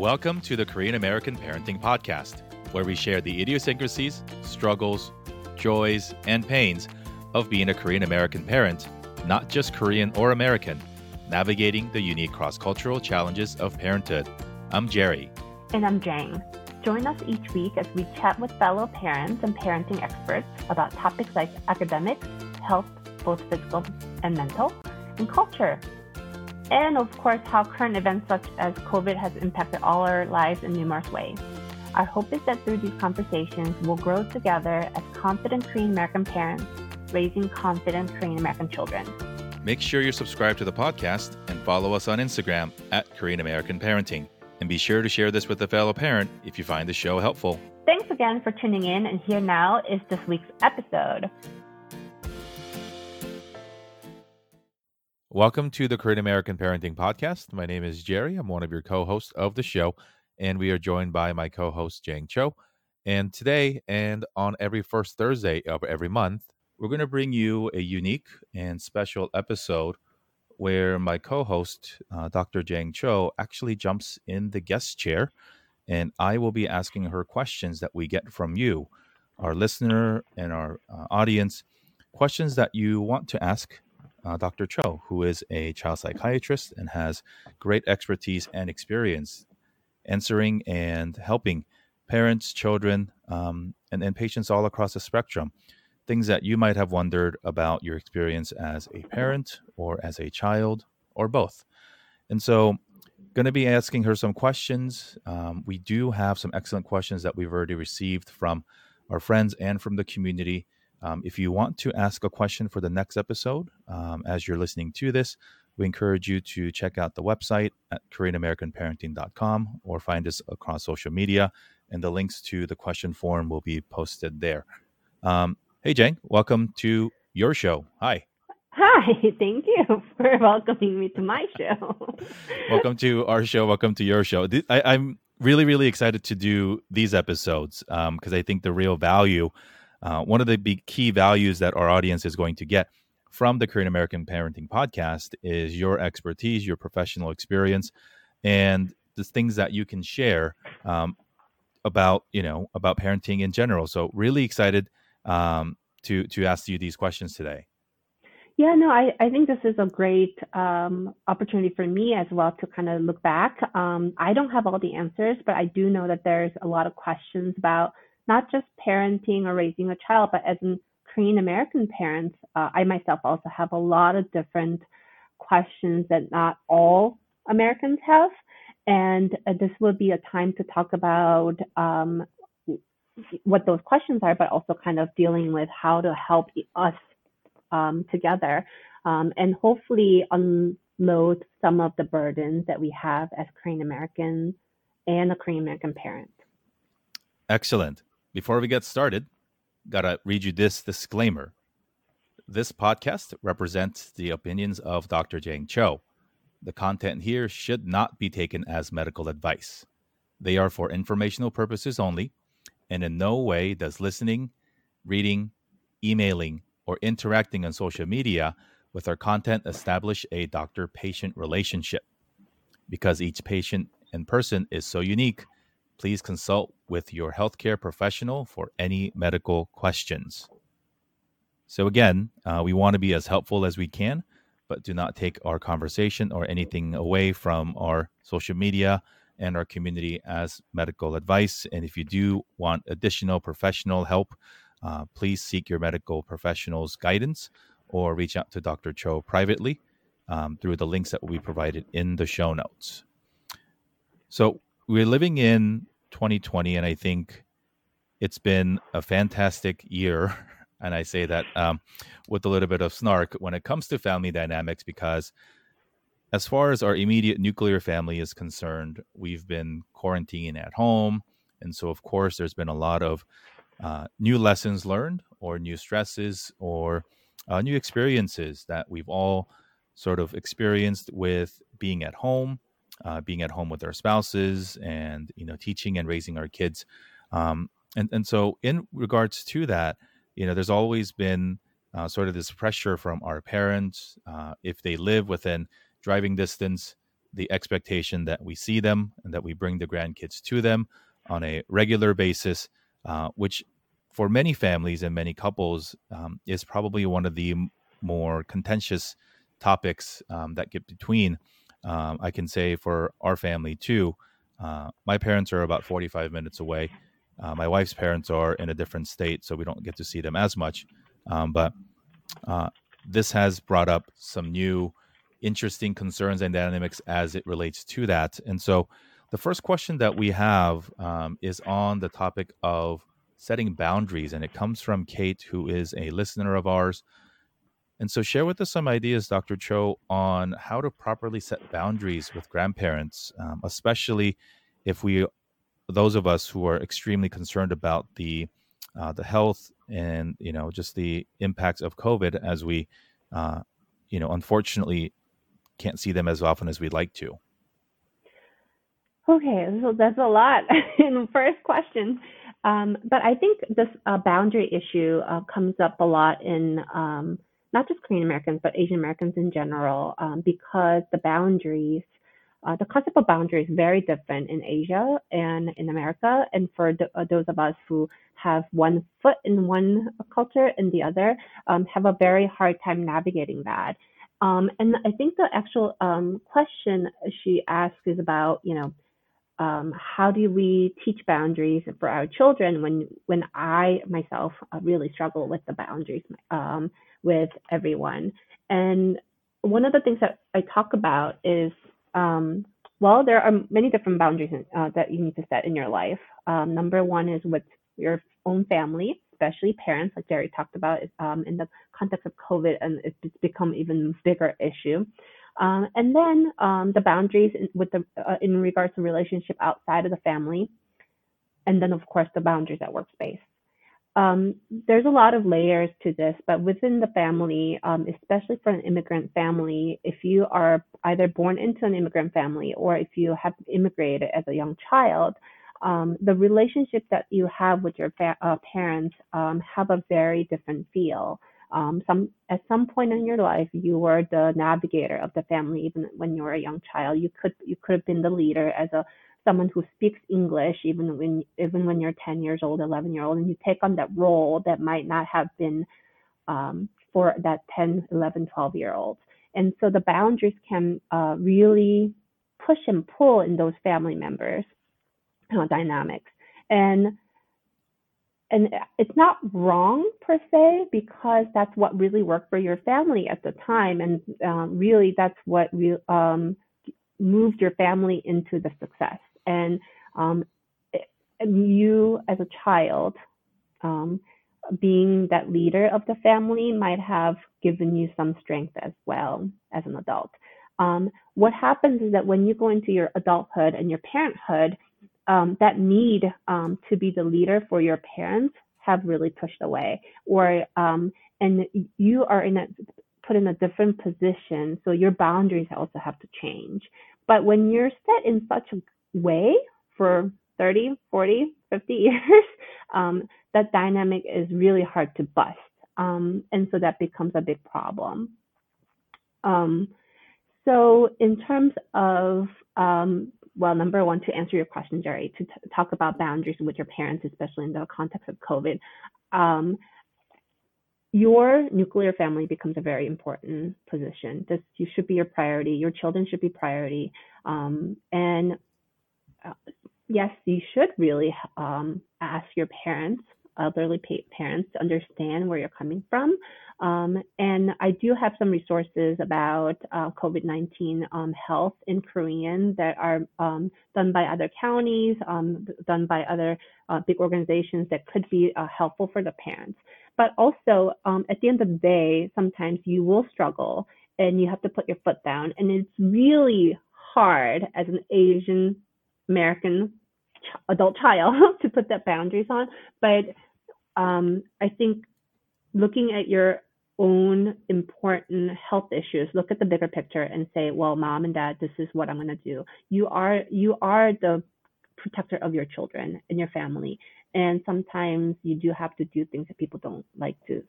Welcome to the Korean American Parenting Podcast, where we share the idiosyncrasies, struggles, joys, and pains of being a Korean American parent, not just Korean or American, navigating the unique cross cultural challenges of parenthood. I'm Jerry. And I'm Jang. Join us each week as we chat with fellow parents and parenting experts about topics like academics, health, both physical and mental, and culture and of course, how current events such as COVID has impacted all our lives in numerous ways. Our hope is that through these conversations, we'll grow together as confident Korean American parents, raising confident Korean American children. Make sure you're subscribed to the podcast and follow us on Instagram at Korean American Parenting. And be sure to share this with a fellow parent if you find the show helpful. Thanks again for tuning in, and here now is this week's episode. Welcome to the Korean American Parenting Podcast. My name is Jerry. I'm one of your co hosts of the show, and we are joined by my co host, Jang Cho. And today, and on every first Thursday of every month, we're going to bring you a unique and special episode where my co host, uh, Dr. Jang Cho, actually jumps in the guest chair, and I will be asking her questions that we get from you, our listener, and our uh, audience, questions that you want to ask uh, Dr. Cho, who is a child psychiatrist and has great expertise and experience answering and helping parents, children, um, and, and patients all across the spectrum. Things that you might have wondered about your experience as a parent or as a child or both. And so, going to be asking her some questions. Um, we do have some excellent questions that we've already received from our friends and from the community um, if you want to ask a question for the next episode, um, as you're listening to this, we encourage you to check out the website at KoreanAmericanParenting.com or find us across social media, and the links to the question form will be posted there. Um, hey, Jang, welcome to your show. Hi. Hi, thank you for welcoming me to my show. welcome to our show. Welcome to your show. I, am really, really excited to do these episodes because um, I think the real value uh, one of the big key values that our audience is going to get from the Korean American Parenting Podcast is your expertise, your professional experience, and the things that you can share um, about you know about parenting in general. So really excited um, to to ask you these questions today. Yeah, no, I, I think this is a great um, opportunity for me as well to kind of look back. Um, I don't have all the answers, but I do know that there's a lot of questions about not just parenting or raising a child, but as in Korean American parents, uh, I myself also have a lot of different questions that not all Americans have. And uh, this would be a time to talk about um, what those questions are, but also kind of dealing with how to help us um, together um, and hopefully unload some of the burdens that we have as Korean Americans and a Korean American parent. Excellent. Before we get started, gotta read you this disclaimer. This podcast represents the opinions of Dr. Jang Cho. The content here should not be taken as medical advice. They are for informational purposes only, and in no way does listening, reading, emailing, or interacting on social media with our content establish a doctor patient relationship. Because each patient and person is so unique, please consult with your healthcare professional for any medical questions. So, again, uh, we want to be as helpful as we can, but do not take our conversation or anything away from our social media and our community as medical advice. And if you do want additional professional help, uh, please seek your medical professional's guidance or reach out to Dr. Cho privately um, through the links that will be provided in the show notes. So, we're living in 2020, and I think it's been a fantastic year. And I say that um, with a little bit of snark when it comes to family dynamics, because as far as our immediate nuclear family is concerned, we've been quarantining at home. And so, of course, there's been a lot of uh, new lessons learned, or new stresses, or uh, new experiences that we've all sort of experienced with being at home uh, being at home with our spouses and you know teaching and raising our kids um, and and so in regards to that you know there's always been uh, sort of this pressure from our parents uh, if they live within driving distance the expectation that we see them and that we bring the grandkids to them on a regular basis, uh, which for many families and many couples um, is probably one of the more contentious topics um, that get between. Um, I can say for our family too, uh, my parents are about 45 minutes away. Uh, my wife's parents are in a different state, so we don't get to see them as much. Um, but uh, this has brought up some new interesting concerns and dynamics as it relates to that. And so the first question that we have um, is on the topic of setting boundaries, and it comes from Kate, who is a listener of ours. And so, share with us some ideas, Dr. Cho, on how to properly set boundaries with grandparents, um, especially if we, those of us who are extremely concerned about the uh, the health and you know just the impacts of COVID as we, uh, you know, unfortunately can't see them as often as we'd like to. Okay, so that's a lot in the first question. Um, but I think this uh, boundary issue uh, comes up a lot in um, not just Korean Americans, but Asian Americans in general, um, because the boundaries, uh, the concept of boundary is very different in Asia and in America. And for the, uh, those of us who have one foot in one culture and the other, um, have a very hard time navigating that. Um, and I think the actual um, question she asked is about, you know, um, how do we teach boundaries for our children when when I myself uh, really struggle with the boundaries um, with everyone. And one of the things that I talk about is, um, well, there are many different boundaries uh, that you need to set in your life. Um, number one is with your own family especially parents, like Jerry talked about, um, in the context of COVID, and it's become even bigger issue. Um, and then um, the boundaries in, with the uh, in regards to relationship outside of the family, and then of course the boundaries at workspace. Um, there's a lot of layers to this, but within the family, um, especially for an immigrant family, if you are either born into an immigrant family or if you have immigrated as a young child, um, the relationship that you have with your fa- uh, parents um, have a very different feel. Um, some at some point in your life, you were the navigator of the family. Even when you were a young child, you could you could have been the leader as a someone who speaks English, even when even when you're 10 years old, 11 year old, and you take on that role that might not have been um, for that 10, 11, 12 year old. And so the boundaries can uh, really push and pull in those family members uh, dynamics. And and it's not wrong per se because that's what really worked for your family at the time, and um, really that's what re- um, moved your family into the success. And, um, and you, as a child, um, being that leader of the family might have given you some strength as well as an adult. Um, what happens is that when you go into your adulthood and your parenthood, um, that need um, to be the leader for your parents have really pushed away or um, and you are in a put in a different position so your boundaries also have to change. But when you're set in such a way for 30 40 50 years um, that dynamic is really hard to bust um, and so that becomes a big problem. Um, so in terms of um, well, number one, to answer your question, Jerry, to talk about boundaries with your parents, especially in the context of COVID, um, your nuclear family becomes a very important position. This you should be your priority. Your children should be priority. Um, and uh, yes, you should really um, ask your parents elderly parents to understand where you're coming from. Um, and I do have some resources about uh, COVID 19 um, health in Korean that are um, done by other counties, um, done by other uh, big organizations that could be uh, helpful for the parents. But also, um, at the end of the day, sometimes you will struggle and you have to put your foot down. And it's really hard as an Asian American adult child to put that boundaries on. But um, I think looking at your own important health issues, look at the bigger picture and say, well, mom and dad, this is what I'm going to do. You are you are the protector of your children and your family. And sometimes you do have to do things that people don't like to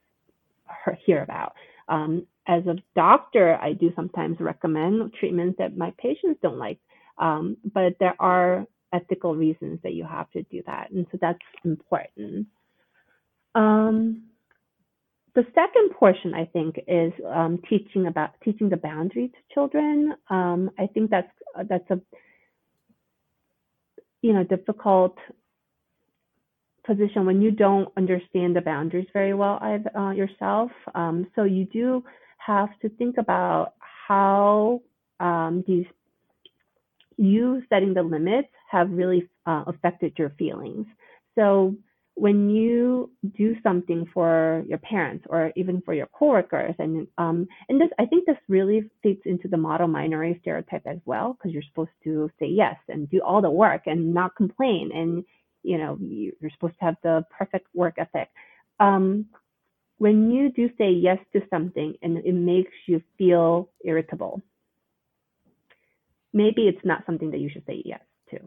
hear about. Um, as a doctor, I do sometimes recommend treatments that my patients don't like. Um, but there are ethical reasons that you have to do that. And so that's important. Um, the second portion, I think, is um, teaching about teaching the boundary to children. Um, I think that's that's a you know difficult position when you don't understand the boundaries very well uh, yourself. Um, so you do have to think about how um, these you setting the limits have really uh, affected your feelings. So when you do something for your parents or even for your coworkers, and um, and this I think this really fits into the model minority stereotype as well, because you're supposed to say yes and do all the work and not complain, and you know you're supposed to have the perfect work ethic. Um, when you do say yes to something and it makes you feel irritable, maybe it's not something that you should say yes to.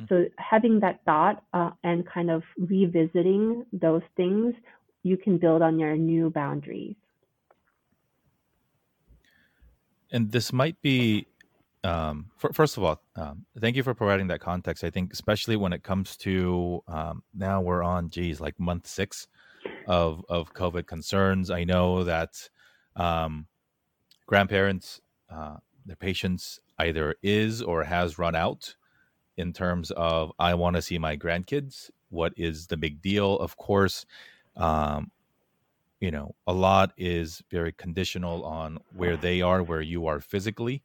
Mm. So having that thought uh, and kind of revisiting those things, you can build on your new boundaries. And this might be, um, for, first of all, um, thank you for providing that context. I think, especially when it comes to um, now we're on, geez, like month six of of COVID concerns. I know that um, grandparents, uh, their patience either is or has run out in terms of I want to see my grandkids. What is the big deal? Of course, um, you know, a lot is very conditional on where they are, where you are physically,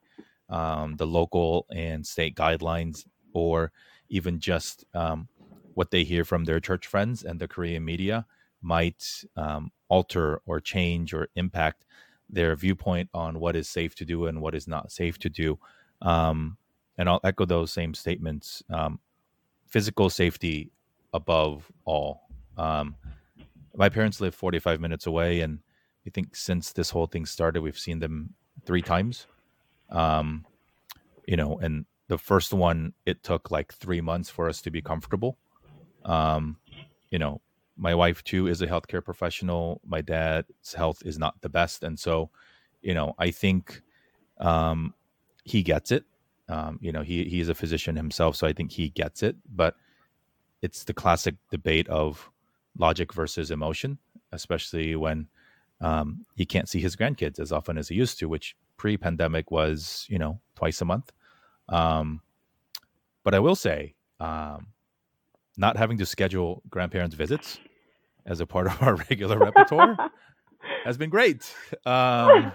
um, the local and state guidelines, or even just um, what they hear from their church friends and the Korean media might um, alter or change or impact their viewpoint on what is safe to do and what is not safe to do. Um, and I'll echo those same statements. Um, physical safety above all. Um, my parents live 45 minutes away, and I think since this whole thing started, we've seen them three times. Um, you know, and the first one, it took like three months for us to be comfortable. Um, you know, my wife too is a healthcare professional. My dad's health is not the best, and so, you know, I think um, he gets it. Um, you know, he he's a physician himself, so I think he gets it. But it's the classic debate of logic versus emotion, especially when um, he can't see his grandkids as often as he used to, which pre-pandemic was, you know, twice a month. Um, but I will say, um, not having to schedule grandparents' visits as a part of our regular repertoire has been great. Um,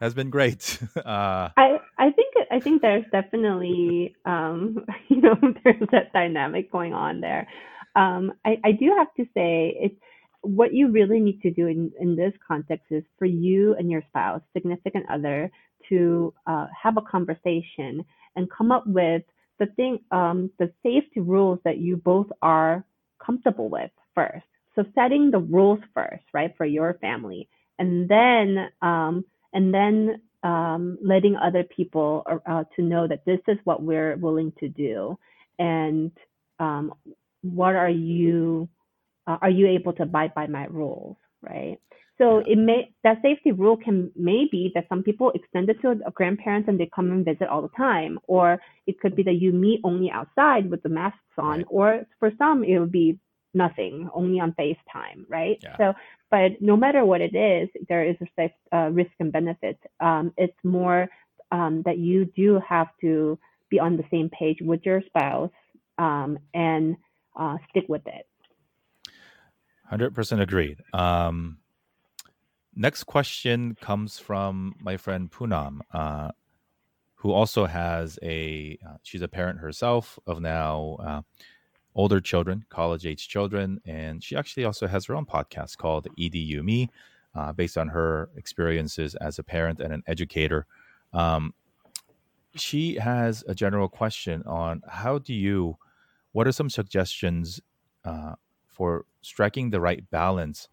has been great. Uh, I I think I think there's definitely um, you know there's that dynamic going on there. Um, I I do have to say it's what you really need to do in, in this context is for you and your spouse, significant other, to uh, have a conversation and come up with the thing, um, the safety rules that you both are comfortable with first. So setting the rules first, right, for your family, and then um, and then um, letting other people uh, to know that this is what we're willing to do, and um, what are you uh, are you able to abide by my rules, right? So it may that safety rule can maybe that some people extend it to a grandparents and they come and visit all the time, or it could be that you meet only outside with the masks on, or for some it would be nothing, only on FaceTime, right? Yeah. So, but no matter what it is, there is a safe, uh, risk and benefit. Um, it's more um, that you do have to be on the same page with your spouse um, and uh, stick with it. Hundred percent agreed. Um, Next question comes from my friend Poonam, uh, who also has a, uh, she's a parent herself of now uh, older children, college age children. And she actually also has her own podcast called EDU Me, uh, based on her experiences as a parent and an educator. Um, she has a general question on how do you, what are some suggestions uh, for striking the right balance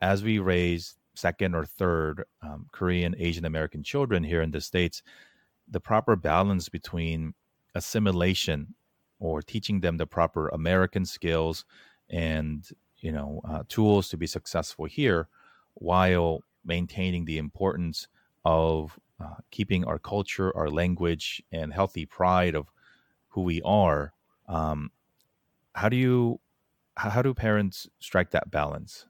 as we raise second or third um, Korean Asian American children here in the States, the proper balance between assimilation or teaching them the proper American skills and you know uh, tools to be successful here, while maintaining the importance of uh, keeping our culture, our language, and healthy pride of who we are. Um, how do you how do parents strike that balance?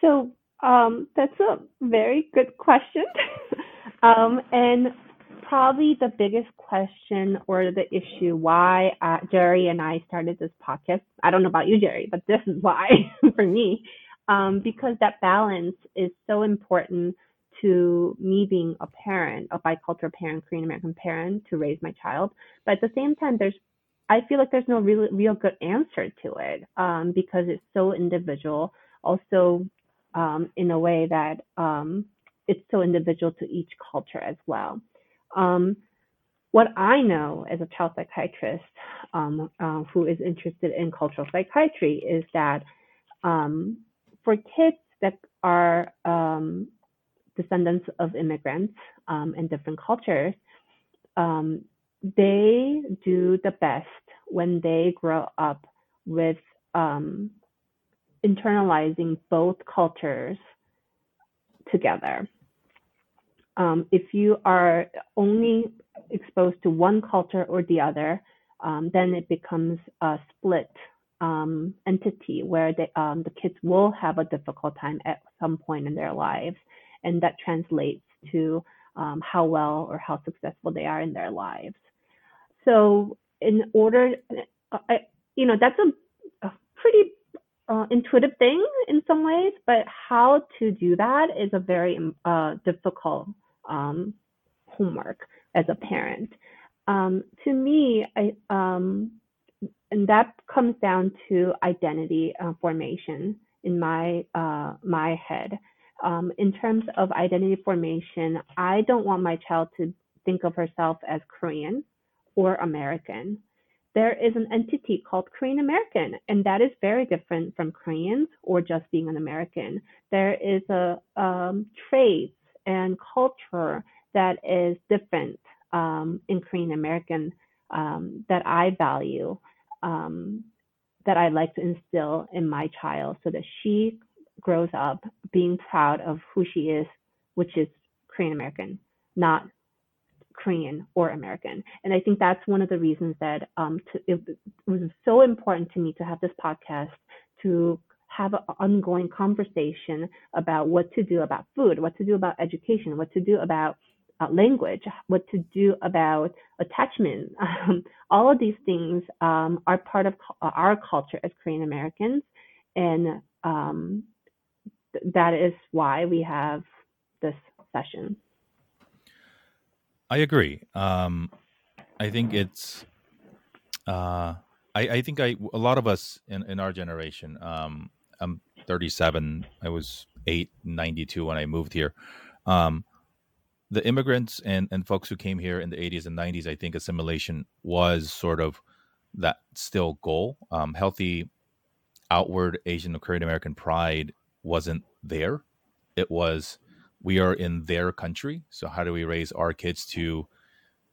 So um, that's a very good question. um, and probably the biggest question or the issue why uh, Jerry and I started this podcast. I don't know about you, Jerry, but this is why for me, um, because that balance is so important to me being a parent, a bicultural parent, Korean American parent to raise my child. But at the same time, there's I feel like there's no real real good answer to it um, because it's so individual. Also, um, in a way that um, it's so individual to each culture as well. Um, what I know as a child psychiatrist um, uh, who is interested in cultural psychiatry is that um, for kids that are um, descendants of immigrants um, in different cultures, um, they do the best when they grow up with um, internalizing both cultures together. Um, if you are only exposed to one culture or the other, um, then it becomes a split um, entity where they, um, the kids will have a difficult time at some point in their lives, and that translates to um, how well or how successful they are in their lives. So, in order, I, you know, that's a, a pretty uh, intuitive thing in some ways, but how to do that is a very uh, difficult um, homework as a parent. Um, to me, I, um, and that comes down to identity uh, formation in my uh, my head. Um, in terms of identity formation, I don't want my child to think of herself as Korean or American. There is an entity called Korean American, and that is very different from Koreans or just being an American. There is a um, traits and culture that is different um, in Korean American um, that I value, um, that I like to instill in my child so that she grows up being proud of who she is, which is Korean American, not Korean or American. And I think that's one of the reasons that um, to, it, it was so important to me to have this podcast to have an ongoing conversation about what to do about food, what to do about education, what to do about uh, language, what to do about attachment. Um, all of these things um, are part of our culture as Korean Americans, and um, th- that is why we have this session. I agree. Um, I think it's. Uh, I, I think I a lot of us in, in our generation. I'm 37. I was eight, 92 when I moved here. Um, the immigrants and, and folks who came here in the 80s and 90s, I think assimilation was sort of that still goal. Um, healthy outward Asian or Korean American pride wasn't there. It was we are in their country. So how do we raise our kids to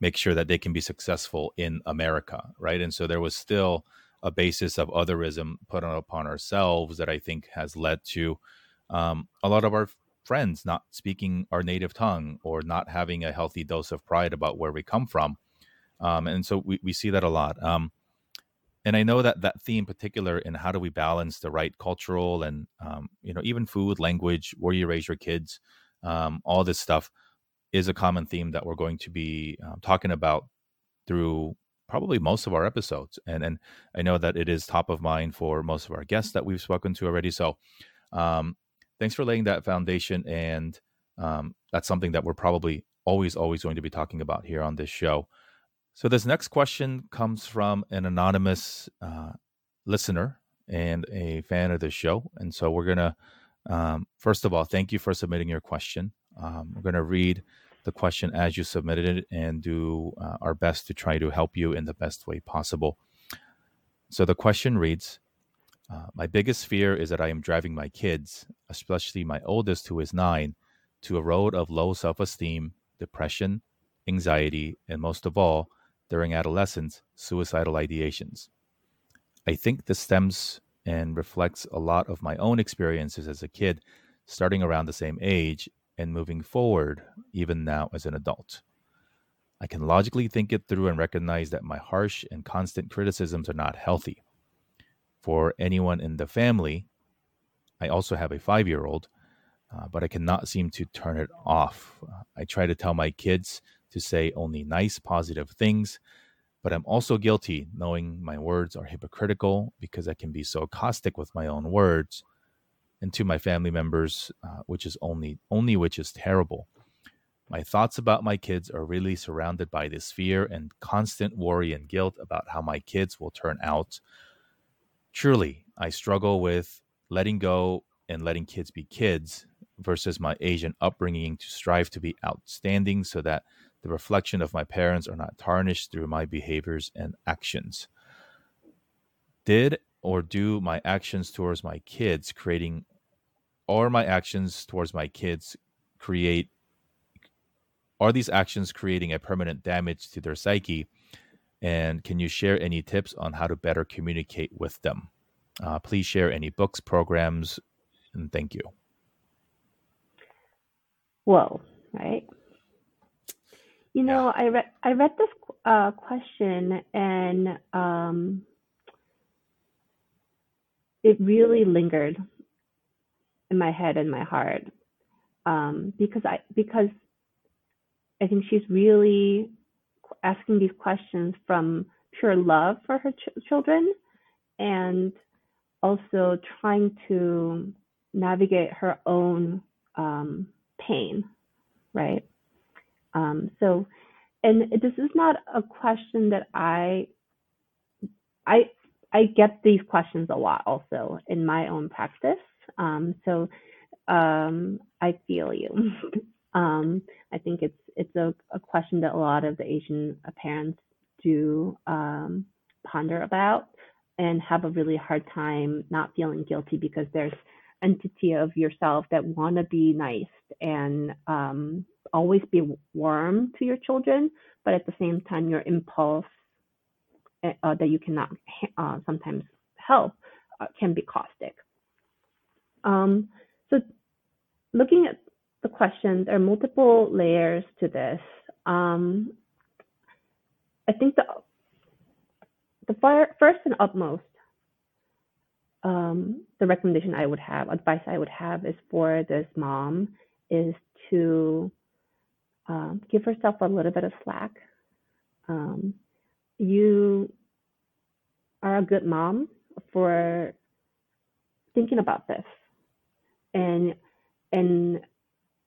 make sure that they can be successful in America, right? And so there was still a basis of otherism put on upon ourselves that I think has led to um, a lot of our friends not speaking our native tongue or not having a healthy dose of pride about where we come from. Um, and so we, we see that a lot. Um, and I know that that theme, particular in how do we balance the right cultural and um, you know even food, language, where you raise your kids, um, all this stuff is a common theme that we're going to be um, talking about through probably most of our episodes. And and I know that it is top of mind for most of our guests that we've spoken to already. So um, thanks for laying that foundation. And um, that's something that we're probably always, always going to be talking about here on this show. So, this next question comes from an anonymous uh, listener and a fan of the show. And so, we're going to, um, first of all, thank you for submitting your question. Um, we're going to read the question as you submitted it and do uh, our best to try to help you in the best way possible. So, the question reads uh, my biggest fear is that I am driving my kids, especially my oldest, who is nine, to a road of low self esteem, depression, anxiety, and most of all, during adolescence, suicidal ideations. I think this stems and reflects a lot of my own experiences as a kid, starting around the same age and moving forward, even now as an adult. I can logically think it through and recognize that my harsh and constant criticisms are not healthy. For anyone in the family, I also have a five year old, uh, but I cannot seem to turn it off. I try to tell my kids to say only nice, positive things, but I'm also guilty knowing my words are hypocritical because I can be so caustic with my own words and to my family members, uh, which is only only which is terrible. My thoughts about my kids are really surrounded by this fear and constant worry and guilt about how my kids will turn out. Truly, I struggle with letting go and letting kids be kids versus my Asian upbringing to strive to be outstanding so that the reflection of my parents are not tarnished through my behaviors and actions. Did or do my actions towards my kids creating or my actions towards my kids create are these actions creating a permanent damage to their psyche? And can you share any tips on how to better communicate with them? Uh, please share any books, programs, and thank you. Whoa, right? You know, I read I read this uh, question and um, it really lingered in my head and my heart um, because I because I think she's really asking these questions from pure love for her ch- children and also trying to navigate her own um, pain, right? Um, so, and this is not a question that I, I, I get these questions a lot also in my own practice. Um, so, um, I feel you. um, I think it's it's a, a question that a lot of the Asian parents do um, ponder about and have a really hard time not feeling guilty because there's entity of yourself that want to be nice and um, always be warm to your children, but at the same time, your impulse eh, uh, that you cannot uh, sometimes help uh, can be caustic. Um, so, looking at the question, there are multiple layers to this. Um, I think the the first and utmost, um, the recommendation I would have, advice I would have, is for this mom is to um, give herself a little bit of slack. Um, you are a good mom for thinking about this and and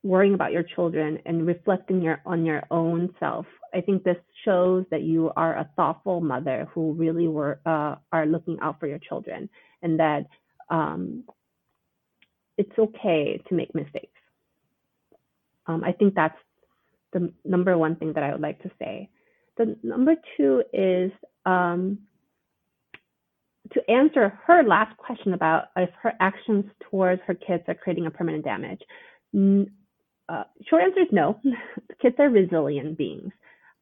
worrying about your children and reflecting your on your own self. I think this shows that you are a thoughtful mother who really were uh, are looking out for your children, and that um, it's okay to make mistakes. Um, I think that's the number one thing that I would like to say. The number two is um, to answer her last question about if her actions towards her kids are creating a permanent damage. Uh, short answer is no. Kids are resilient beings.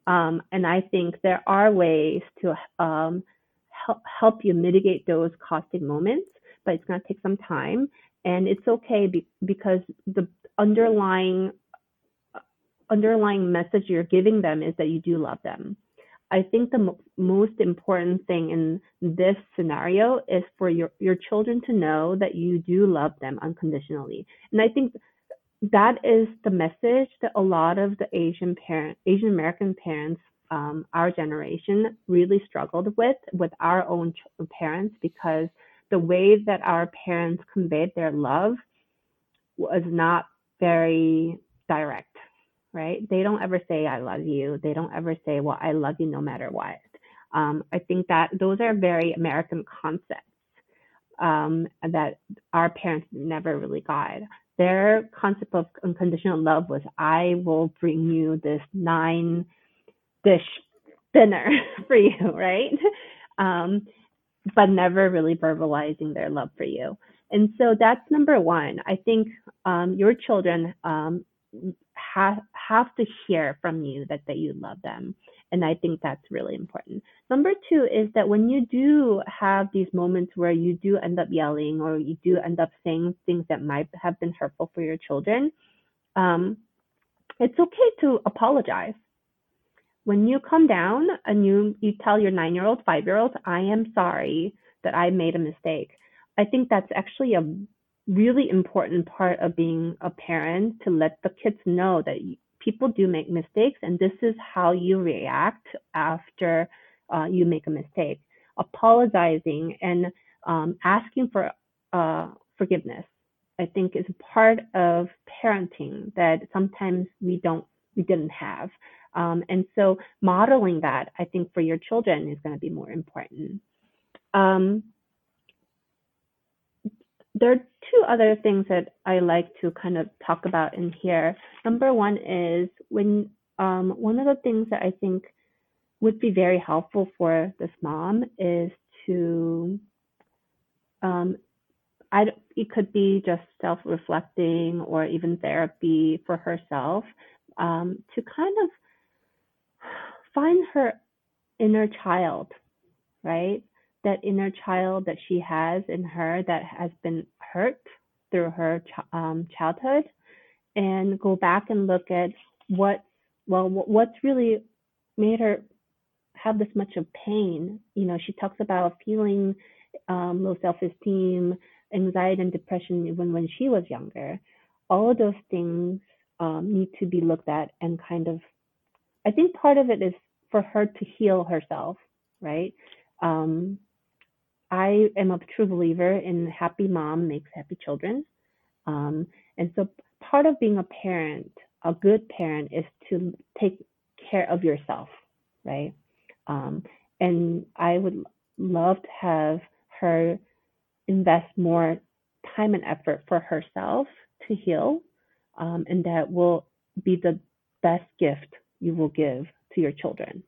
Um, and I think there are ways to um, help, help you mitigate those caustic moments, but it's going to take some time. And it's okay be, because the underlying underlying message you're giving them is that you do love them. I think the mo- most important thing in this scenario is for your, your children to know that you do love them unconditionally. And I think that is the message that a lot of the Asian parent, Asian American parents, um, our generation really struggled with with our own ch- parents because the way that our parents conveyed their love was not very direct, right? They don't ever say "I love you." They don't ever say, "Well, I love you no matter what." Um, I think that those are very American concepts um, that our parents never really got their concept of unconditional love was I will bring you this nine dish dinner for you, right? Um, but never really verbalizing their love for you. And so that's number one. I think um, your children um, have have to hear from you that that you love them. And i think that's really important. Number two is that when you do have these moments where you do end up yelling or you do end up saying things that might have been hurtful for your children um, it's okay to apologize. When you come down and you you tell your nine year old five year old i am sorry that i made a mistake i think that's actually a really important part of being a parent to let the kids know that people do make mistakes and this is how you react after uh, you make a mistake. Apologizing and um, asking for uh, forgiveness i think is a part of parenting that sometimes we don't we didn't have. Um, and so modeling that i think for your children is going to be more important. Um, there are two other things that I like to kind of talk about in here. Number one is when um, one of the things that I think would be very helpful for this mom is to um, I, it could be just self-reflecting or even therapy for herself um, to kind of find her inner child, right? That inner child that she has in her that has been hurt through her um, childhood and go back and look at what well what's really made her have this much of pain. You know she talks about feeling um, low self-esteem anxiety and depression even when she was younger. All of those things um, need to be looked at and kind of i think part of it is for her to heal herself right? Um, I am a true believer in happy mom makes happy children. Um, and so part of being a parent, a good parent, is to take care of yourself, right? Um, and I would love to have her invest more time and effort for herself to heal. Um, and that will be the best gift you will give to your children.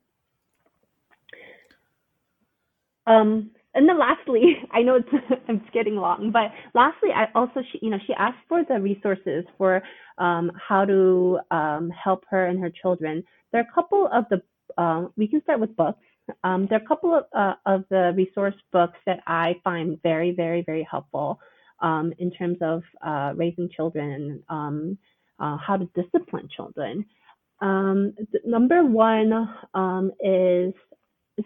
Um, and then lastly, I know it's it's getting long, but lastly, I also she you know she asked for the resources for um, how to um, help her and her children. There are a couple of the uh, we can start with books. Um, there are a couple of, uh, of the resource books that I find very very very helpful um, in terms of uh, raising children, um, uh, how to discipline children. Um, number one is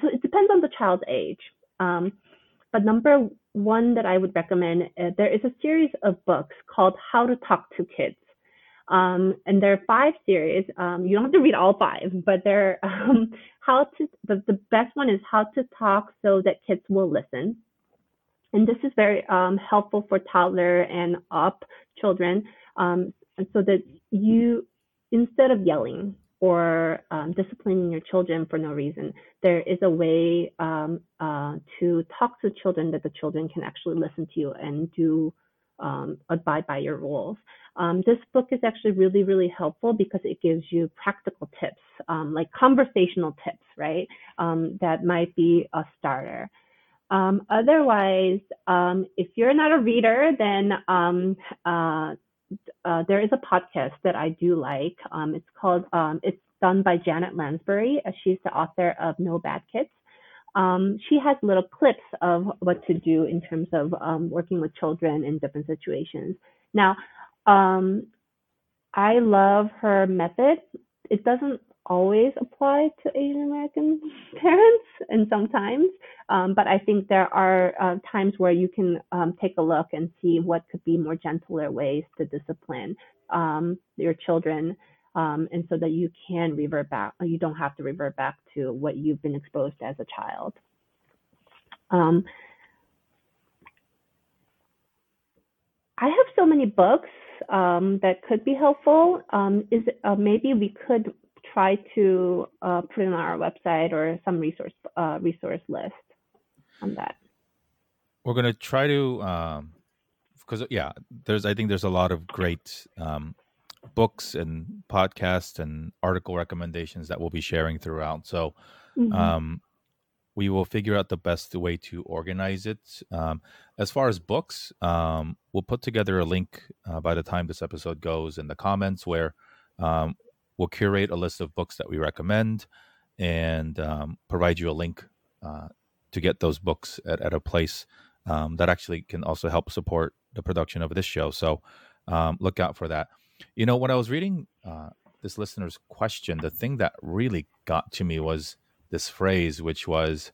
so it depends on the child's age. Um, but number one that I would recommend, uh, there is a series of books called How to Talk to Kids. Um, and there are five series. Um, you don't have to read all five, but they're um, how to. The, the best one is how to talk so that kids will listen. And this is very um, helpful for toddler and up children, um, so that you instead of yelling or um, disciplining your children for no reason. There is a way um, uh, to talk to children that the children can actually listen to you and do um, abide by your rules. Um, this book is actually really, really helpful because it gives you practical tips, um, like conversational tips, right? Um, that might be a starter. otherwise, if you're not a reader, then uh, uh, there is a podcast that I do like. Um, it's called, um, it's done by Janet Lansbury. Uh, she's the author of No Bad Kids. Um, she has little clips of what to do in terms of um, working with children in different situations. Now, um, I love her method. It doesn't always apply to Asian American parents, and sometimes, um, but I think there are uh, times where you can um, take a look and see what could be more gentler ways to discipline um, your children, um, and so that you can revert back. You don't have to revert back to what you've been exposed as a child. Um, I have so many books um, that could be helpful. is uh, maybe we could try to uh, put it on our website or some resource uh, resource list on that. We're gonna try to because um, yeah, there's I think there's a lot of great um, books and podcasts and article recommendations that we'll be sharing throughout. So mm-hmm. um, we will figure out the best way to organize it. Um, as far as books, um, we'll put together a link uh, by the time this episode goes in the comments where Um, we'll curate a list of books that we recommend and um, provide you a link uh, to get those books at, at a place um, that actually can also help support the production of this show. So um, look out for that. You know, when I was reading uh, this listener's question, the thing that really got to me was this phrase, which was,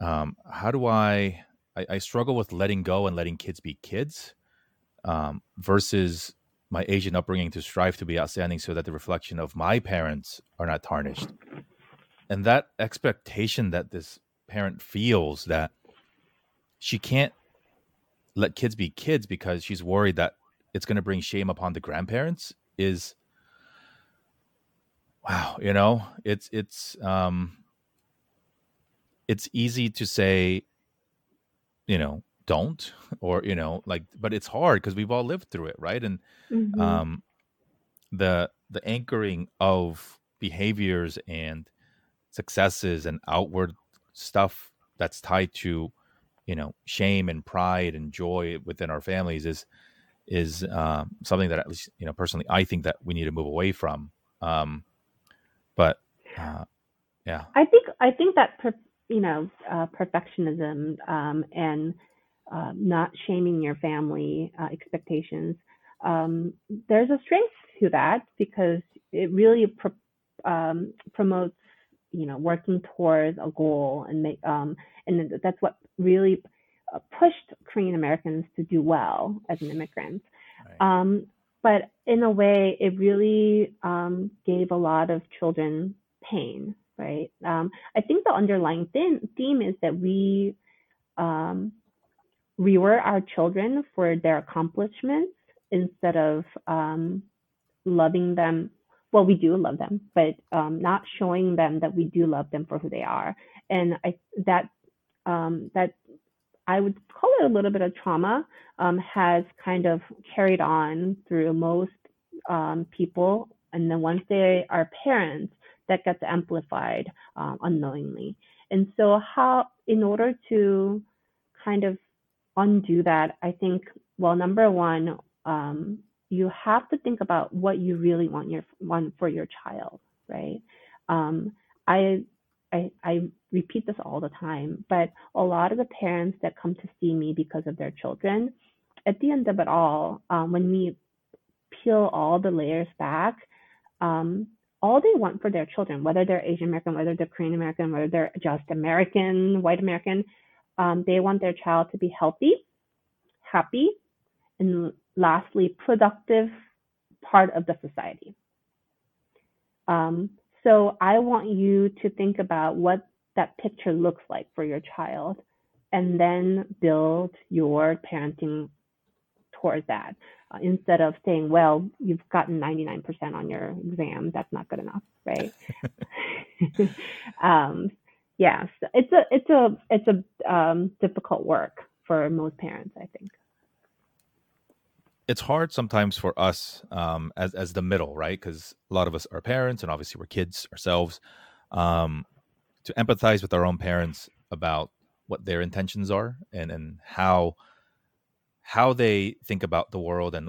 um, "How do I, I?" I struggle with letting go and letting kids be kids, um, versus my Asian upbringing to strive to be outstanding, so that the reflection of my parents are not tarnished, and that expectation that this parent feels that she can't let kids be kids because she's worried that it's going to bring shame upon the grandparents is wow you know? It's it's um it's easy to say you know don't or you know like but it's hard because we've all lived through it right and mm-hmm. um the the anchoring of behaviors and successes and outward stuff that's tied to you know shame and pride and joy within our families is is um, something that at least you know personally I think that we need to move away from. Um, but uh, yeah, I think I think that per, you know uh, perfectionism um, and uh, not shaming your family uh, expectations. Um, there's a strength to that because it really pro- um, promotes you know working towards a goal and make um, and that's what really uh, pushed Korean Americans to do well as an immigrant. Right. Um, but in a way, it really um, gave a lot of children pain, right? Um, I think the underlying theme, theme is that we um, reward our children for their accomplishments instead of um, loving them. Well, we do love them, but um, not showing them that we do love them for who they are. And I, that um, that I would call it a little bit of trauma, um, has kind of carried on through most um, people. And then once they are parents, that gets amplified um, unknowingly. And so, how, in order to kind of undo that, I think, well, number one, um, you have to think about what you really want your want for your child, right? Um, I I, I repeat this all the time, but a lot of the parents that come to see me because of their children, at the end of it all, um, when we peel all the layers back, um, all they want for their children, whether they're Asian American, whether they're Korean American, whether they're just American, white American, um, they want their child to be healthy, happy, and lastly, productive part of the society. Um, so I want you to think about what that picture looks like for your child and then build your parenting towards that uh, instead of saying, well, you've gotten 99% on your exam. That's not good enough, right? um, yeah, it's a, it's a, it's a um, difficult work for most parents, I think it's hard sometimes for us um, as as the middle, right? Because a lot of us are parents, and obviously we're kids ourselves, um, to empathize with our own parents about what their intentions are and and how how they think about the world and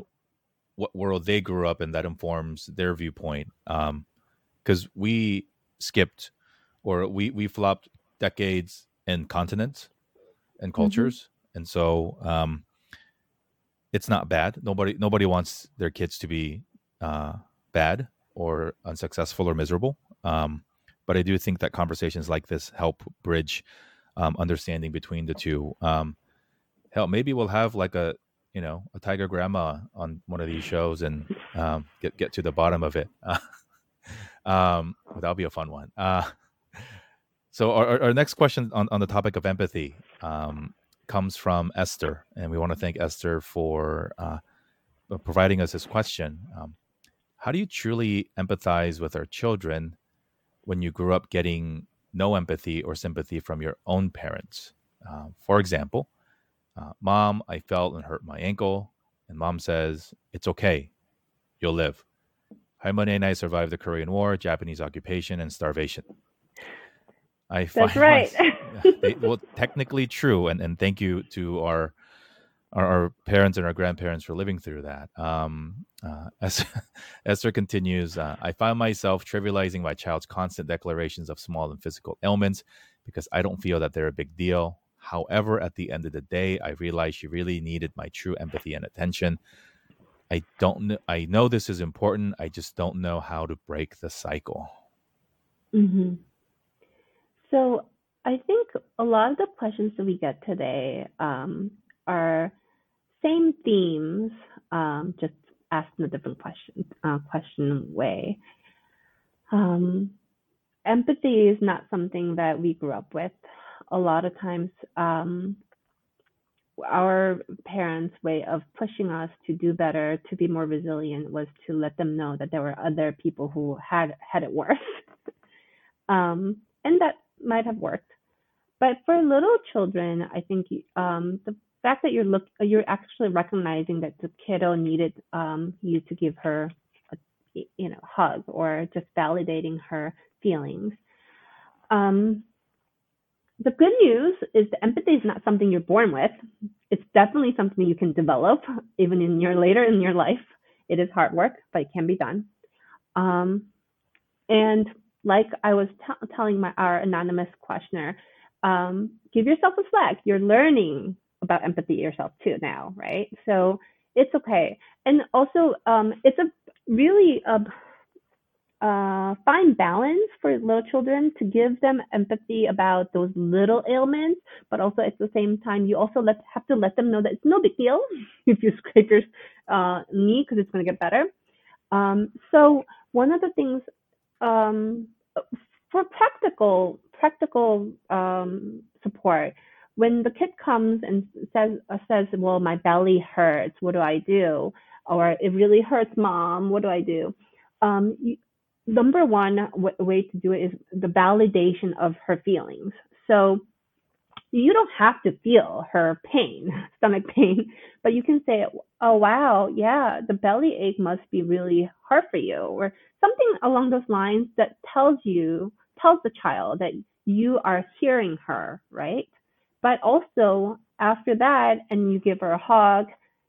what world they grew up in that informs their viewpoint. Because um, we skipped or we we flopped decades and continents and mm-hmm. cultures, mm-hmm. and so um, it's not bad. Nobody nobody wants their kids to be uh, bad or unsuccessful or miserable. Um, but I do think that conversations like this help bridge um, understanding between the two. Um, hell, maybe we'll have like a you know a tiger grandma on one of these shows and um, get get to the bottom of it. um, that'll be a fun one. Uh, so our, our next question on, on the topic of empathy. Um, comes from Esther, and we want to thank Esther for uh, providing us this question. Um, how do you truly empathize with our children when you grew up getting no empathy or sympathy from your own parents? Uh, for example, uh, mom, I fell and hurt my ankle, and mom says, It's okay, you'll live. Halmoni and I survived the Korean War, Japanese occupation, and starvation. I That's right. they, well, technically true, and and thank you to our our, our, parents and our grandparents for living through that. Um, uh, as Esther continues, uh, I find myself trivializing my child's constant declarations of small and physical ailments because I don't feel that they're a big deal. However, at the end of the day, I realized she really needed my true empathy and attention. I don't know. I know this is important. I just don't know how to break the cycle. Mm-hmm. So I think a lot of the questions that we get today um, are same themes, um, just asked in a different question uh, question way. Um, empathy is not something that we grew up with. A lot of times, um, our parents' way of pushing us to do better, to be more resilient, was to let them know that there were other people who had had it worse, um, and that might have worked. But for little children, I think um, the fact that you're look you're actually recognizing that the kiddo needed um, you to give her a you know hug or just validating her feelings. Um, the good news is the empathy is not something you're born with. It's definitely something you can develop even in your later in your life. It is hard work, but it can be done. Um, and like I was t- telling my our anonymous questioner, um, give yourself a slack. You're learning about empathy yourself too now, right? So it's okay. And also, um, it's a really a, a fine balance for little children to give them empathy about those little ailments, but also at the same time, you also let, have to let them know that it's no big deal if you scrape your uh, knee because it's going to get better. Um, so one of the things um, for practical practical um, support, when the kid comes and says uh, says, "Well, my belly hurts. What do I do?" or "It really hurts, mom. What do I do?" Um, you, number one w- way to do it is the validation of her feelings. So you don't have to feel her pain, stomach pain, but you can say, "Oh wow, yeah, the belly ache must be really hard for you," or something along those lines that tells you tells the child that you are hearing her, right? But also after that, and you give her a hug,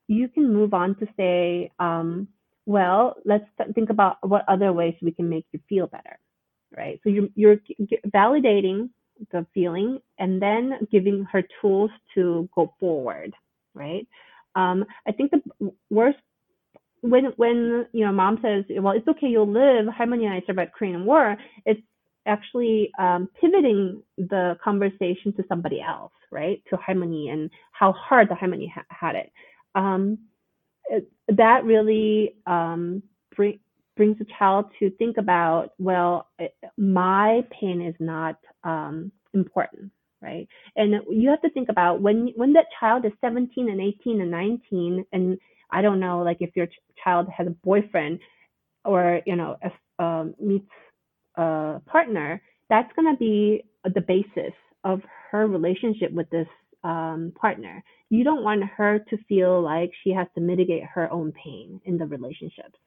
you can move on to say, um, well, let's think about what other ways we can make you feel better, right? So you're, you're validating the feeling and then giving her tools to go forward, right? Um, I think the worst when when you know mom says, well, it's okay, you'll live. Halmoni and I survived Korean War. It's actually um, pivoting the conversation to somebody else, right? To halmoni and how hard the halmoni ha- had it. Um, it. That really um, bring, brings a child to think about, well, it, my pain is not um, important, right? And you have to think about when when that child is 17 and 18 and 19, and I don't know, like if your ch- child has a boyfriend or you know um, meets a partner, that's going to be the basis of her relationship with this um, partner. You don't want her to feel like she has to mitigate her own pain in the relationships.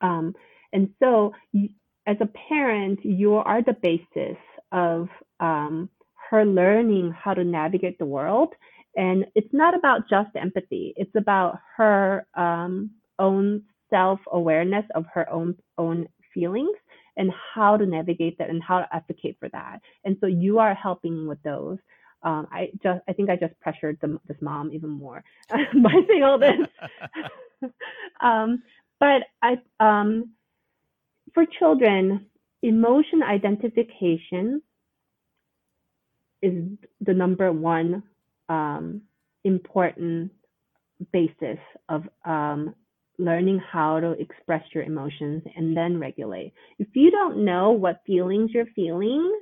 Um, and so, you, as a parent, you are the basis of um, her learning how to navigate the world. And it's not about just empathy; it's about her um, own self awareness of her own own feelings and how to navigate that and how to advocate for that. And so you are helping with those. Um, I just I think I just pressured the, this mom even more by saying all this. um, but I um, for children, emotion identification is the number one um, important basis of um, learning how to express your emotions and then regulate. If you don't know what feelings you're feeling,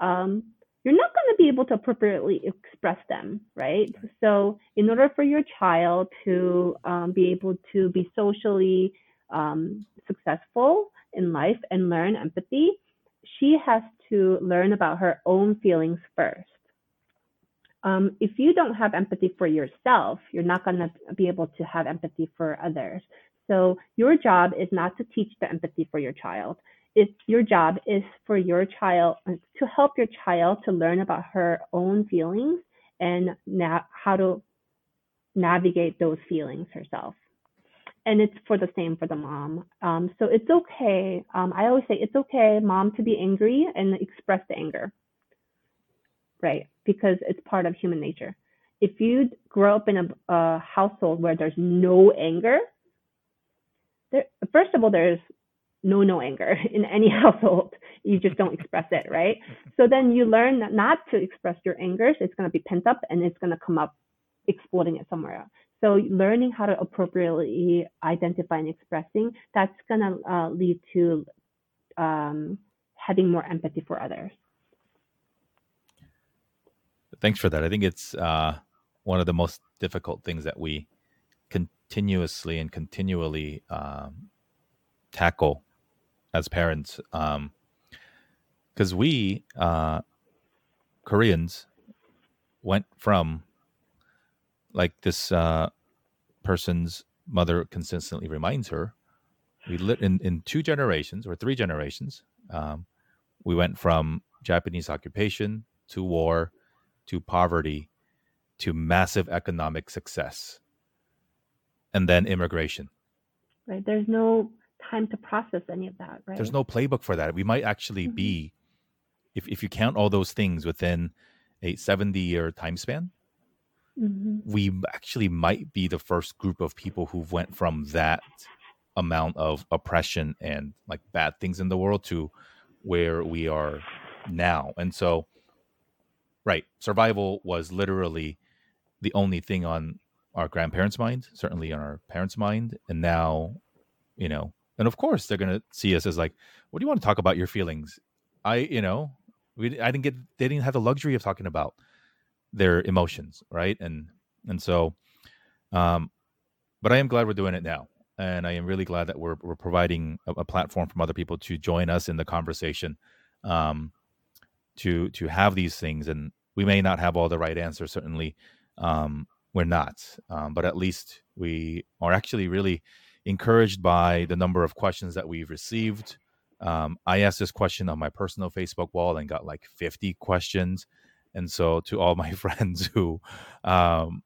um, you're not going to be able to appropriately express them, right? So, in order for your child to um, be able to be socially um, successful in life and learn empathy, she has to learn about her own feelings first. Um, if you don't have empathy for yourself, you're not going to be able to have empathy for others. So your job is not to teach the empathy for your child. It's your job is for your child to help your child to learn about her own feelings and now how to navigate those feelings herself. And it's for the same for the mom. Um, so it's okay. Um, I always say it's okay, mom, to be angry and express the anger, right? Because it's part of human nature. If you grow up in a, a household where there's no anger, there, first of all, there's no no anger in any household you just don't express it right so then you learn not to express your angers it's going to be pent up and it's going to come up exploding it somewhere else so learning how to appropriately identify and expressing that's to uh, lead to um, having more empathy for others. Thanks for that. I think it's uh, one of the most difficult things that we continuously and continually um, tackle as parents um because we uh koreans went from like this uh person's mother consistently reminds her we lit in in two generations or three generations um we went from japanese occupation to war to poverty to massive economic success and then immigration right there's no time to process any of that, right? There's no playbook for that. We might actually mm-hmm. be, if if you count all those things within a 70 year time span, mm-hmm. we actually might be the first group of people who went from that amount of oppression and like bad things in the world to where we are now. And so, right, survival was literally the only thing on our grandparents' mind, certainly on our parents' mind, and now, you know, and of course they're gonna see us as like, what do you want to talk about your feelings? I, you know, we I didn't get they didn't have the luxury of talking about their emotions, right? And and so, um, but I am glad we're doing it now, and I am really glad that we're we're providing a, a platform from other people to join us in the conversation, um, to to have these things, and we may not have all the right answers. Certainly, um, we're not, um, but at least we are actually really encouraged by the number of questions that we've received. Um, I asked this question on my personal Facebook wall and got like 50 questions. And so, to all my friends who, um,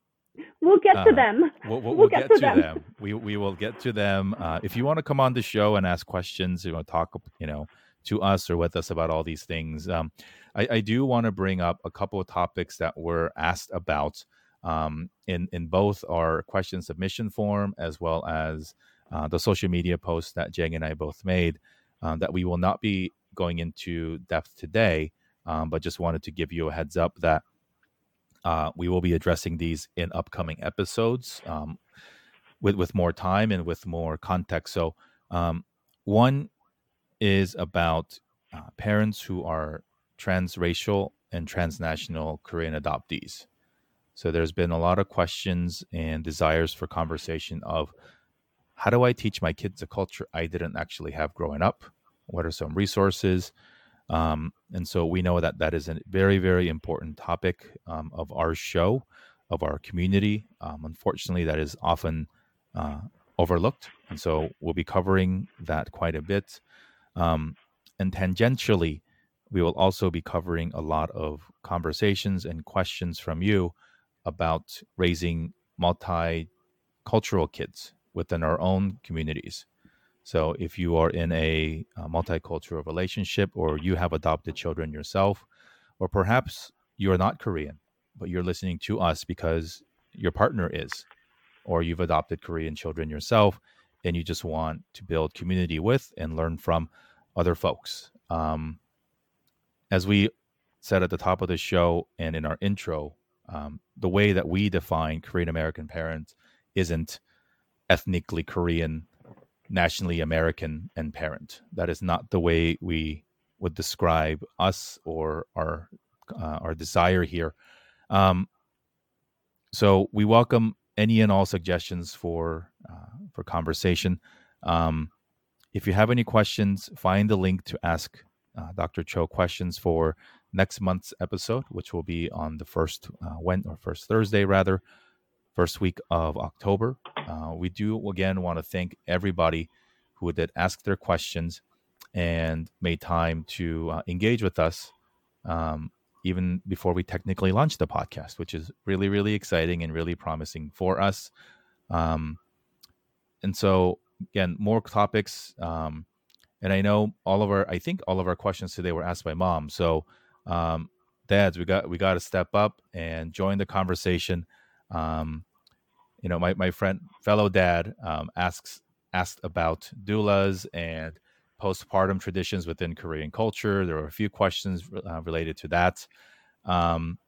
we'll get to uh, them. We'll, we'll, we'll get, get, to, them. them. We we will get to them. Uh, if you want to come on the show and ask questions, you want to talk, you know, to us or with us about all these things, um, I, I, do want to bring up a couple of topics that were asked about um, in in both our question submission form as well as uh, the social media posts that Jang and I both made. Um, that we will not be going into depth today, um, but just wanted to give you a heads up that uh, we will be addressing these in upcoming episodes um, with with more time and with more context. So um, one is about uh, parents who are transracial and transnational Korean adoptees. So there's been a lot of questions and desires for conversation of how do I teach my kids a culture I didn't actually have growing up? What are some resources? Um, and so we know that that is a very, very important topic um, of our show, of our community. Um, unfortunately, that is often uh, overlooked. And so we'll be covering that quite a bit. Um, and tangentially, we will also be covering a lot of conversations and questions from you about raising multicultural kids within our own communities. So, if you are in a, a multicultural relationship or you have adopted children yourself, or perhaps you're not Korean, but you're listening to us because your partner is, or you've adopted Korean children yourself and you just want to build community with and learn from other folks. Um, as we said at the top of the show and in our intro, um, the way that we define Korean American parents isn't ethnically Korean, nationally American, and parent. That is not the way we would describe us or our uh, our desire here. Um, so we welcome any and all suggestions for uh, for conversation. Um, if you have any questions, find the link to ask uh, Dr. Cho questions for next month's episode, which will be on the first uh, when or first Thursday rather, first week of October. Uh, we do again want to thank everybody who did ask their questions and made time to uh, engage with us, um, even before we technically launched the podcast, which is really, really exciting and really promising for us. Um, and so, again, more topics. Um, and I know all of our, I think all of our questions today were asked by mom. So, um, dads, we got we got to step up and join the conversation. Um, you know, my my friend, fellow dad, um, asks asked about doulas and postpartum traditions within Korean culture. There were a few questions uh, related to that. Um,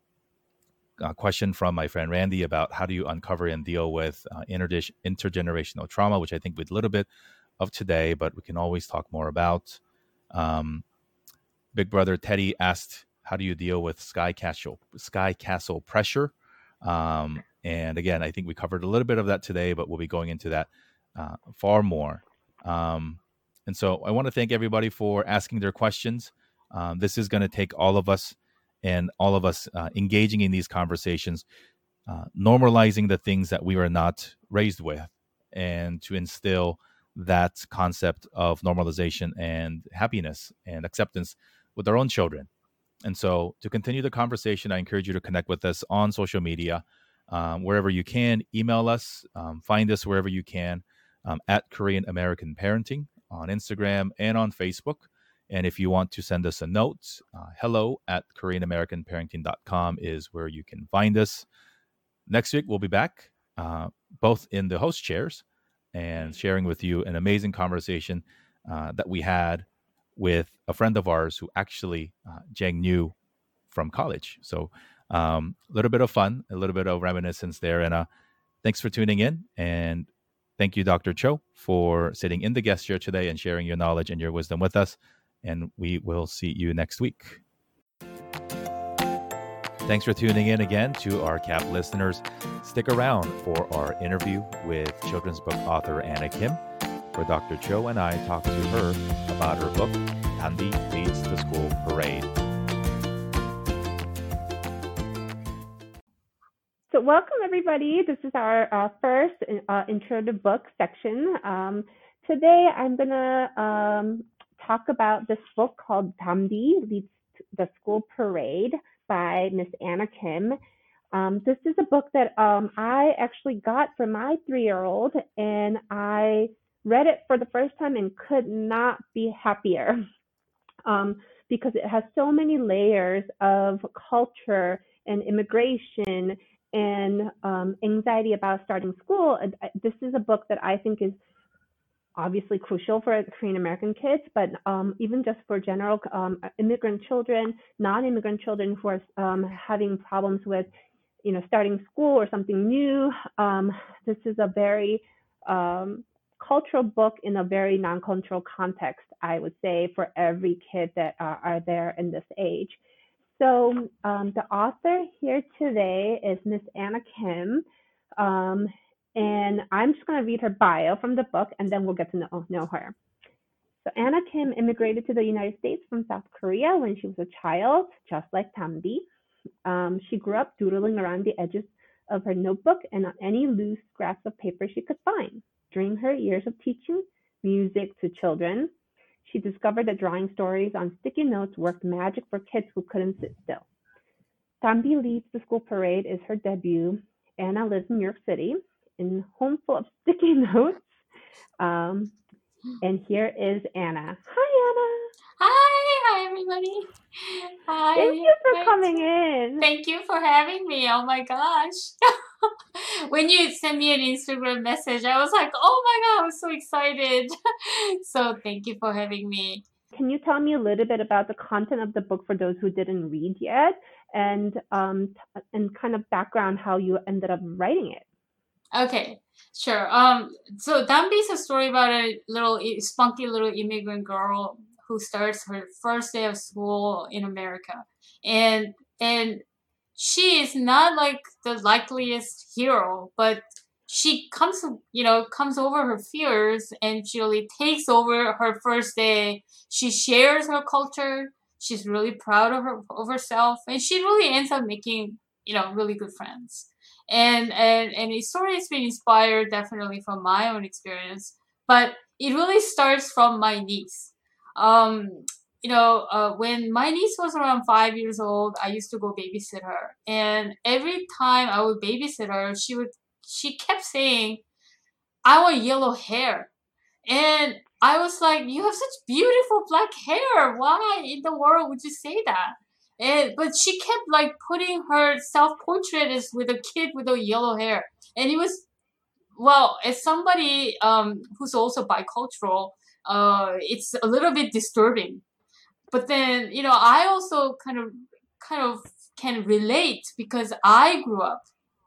a question from my friend Randy about how do you uncover and deal with uh, intergenerational trauma, which I think with a little bit of today, but we can always talk more about. Um, Big Brother Teddy asked, "How do you deal with sky castle sky castle pressure?" Um, and again, I think we covered a little bit of that today, but we'll be going into that uh, far more. Um, and so I want to thank everybody for asking their questions. Um, this is going to take all of us and all of us uh, engaging in these conversations, uh, normalizing the things that we were not raised with, and to instill that concept of normalization and happiness and acceptance with our own children. And so, to continue the conversation, I encourage you to connect with us on social media, um, wherever you can. Email us, um, find us wherever you can um, at Korean American Parenting on Instagram and on Facebook. And if you want to send us a note, uh, hello at KoreanAmericanParenting.com is where you can find us. Next week, we'll be back, uh, both in the host chairs and sharing with you an amazing conversation uh, that we had with a friend of ours who actually uh, Jang knew from college. So um, a little bit of fun, a little bit of reminiscence there. And uh, thanks for tuning in. And thank you, Dr. Cho, for sitting in the guest chair today and sharing your knowledge and your wisdom with us and we will see you next week. Thanks for tuning in again to our CAP listeners. Stick around for our interview with children's book author Anna Kim, where Dr. Cho and I talk to her about her book, Danbi Leads the School Parade. Welcome everybody. This is our uh, first uh, intro to book section. Um, today, I'm going to um, talk about this book called Danbi Leads the School Parade by Miss Anna Kim. Um, this is a book that um, I actually got for my three year old, and I read it for the first time and could not be happier um, because it has so many layers of culture and immigration and um, anxiety about starting school. This is a book that I think is obviously crucial for Korean American kids, but um, even just for general um, immigrant children, non-immigrant children who are um, having problems with, you know, starting school or something new. Um, this is a very um, cultural book in a very non-cultural context, I would say, for every kid that are, are there in this age. So um, the author here today is Miss Anna Kim. Um, and I'm just going to read her bio from the book and then we'll get to know, know her. So Anna Kim immigrated to the United States from South Korea when she was a child, just like Danbi. Um, she grew up doodling around the edges of her notebook and on any loose scraps of paper she could find. During her years of teaching music to children, she discovered that drawing stories on sticky notes worked magic for kids who couldn't sit still. Danbi Leads the School Parade is her debut. Anna lives in New York City in a home full of sticky notes. Um, and here is Anna. Hi, Anna. Hi, hi, everybody. Hi. Thank you for coming in. Thank you for having me. Oh my gosh. when you sent me an Instagram message, I was like, oh my God, I'm so excited. so thank you for having me. Can you tell me a little bit about the content of the book for those who didn't read yet and um, and kind of background how you ended up writing it? Okay, sure. Um, so Danbi is a story about a little spunky little immigrant girl who starts her first day of school in America, and and she is not like the likeliest hero, but she comes, you know, comes over her fears and she really takes over her first day. She shares her culture. She's really proud of her of herself, and she really ends up making, you know, really good friends and and and the story has been inspired definitely from my own experience but it really starts from my niece um you know, uh, when my niece was around five years old, I used to go babysit her, and every time I would babysit her, she would she kept saying, "I want yellow hair," and I was like, "You have such beautiful black hair. Why in the world would you say that?" And but she kept like putting her self portrait as with a kid with a yellow hair, and it was well as somebody um, who's also bicultural, uh, it's a little bit disturbing. But then you know I also kind of kind of can relate because I grew up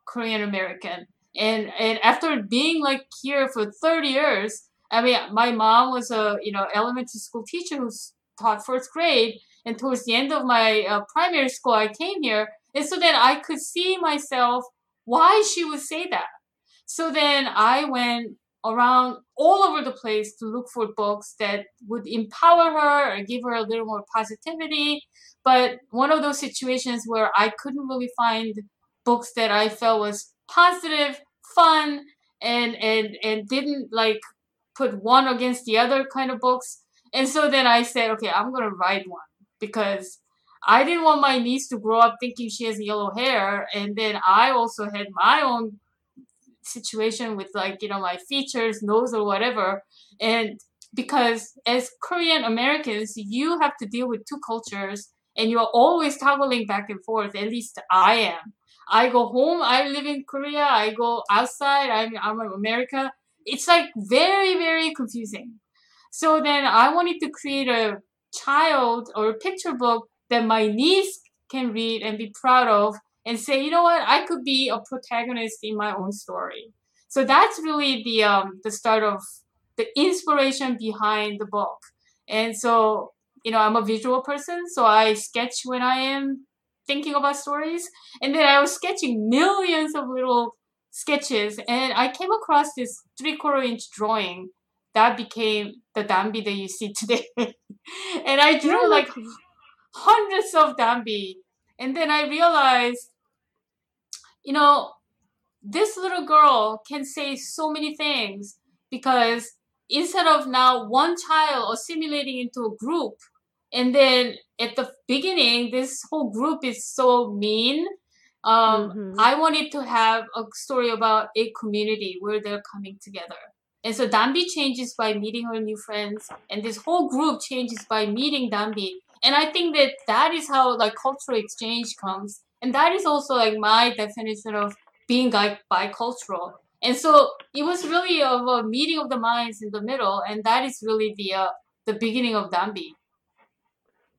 Korean American, and and after being like here for 30 years, I mean my mom was a you know elementary school teacher who taught first grade and towards the end of my uh, primary school, I came here. And so then I could see myself why she would say that. So then I went around all over the place to look for books that would empower her or give her a little more positivity. But one of those situations where I couldn't really find books that I felt was positive, fun, and and and didn't like put one against the other kind of books. And so then I said, okay, I'm gonna write one because I didn't want my niece to grow up thinking she has yellow hair, and then I also had my own situation with like you know my features, nose, or whatever, and because as Korean Americans, you have to deal with two cultures, and you are always toggling back and forth. At least I am. I go home. I live in Korea. I go outside. I'm I'm in America. It's like very very confusing. So then I wanted to create a child or a picture book that my niece can read and be proud of and say, you know what, I could be a protagonist in my own story. So that's really the um, the start of the inspiration behind the book. And so, you know, I'm a visual person, so I sketch when I am thinking about stories. And then I was sketching millions of little sketches, and I came across this three quarter inch drawing that became the Danbi that you see today. and I drew like hundreds of Danbi. And then I realized, you know, this little girl can say so many things because instead of now one child assimilating into a group, and then at the beginning, this whole group is so mean. Um, mm-hmm. I wanted to have a story about a community where they're coming together. And so Danbi changes by meeting her new friends, and this whole group changes by meeting Danbi. And I think that that is how like cultural exchange comes, and that is also like my definition of being like bicultural. And so it was really of a meeting of the minds in the middle, and that is really the uh, the beginning of Danbi.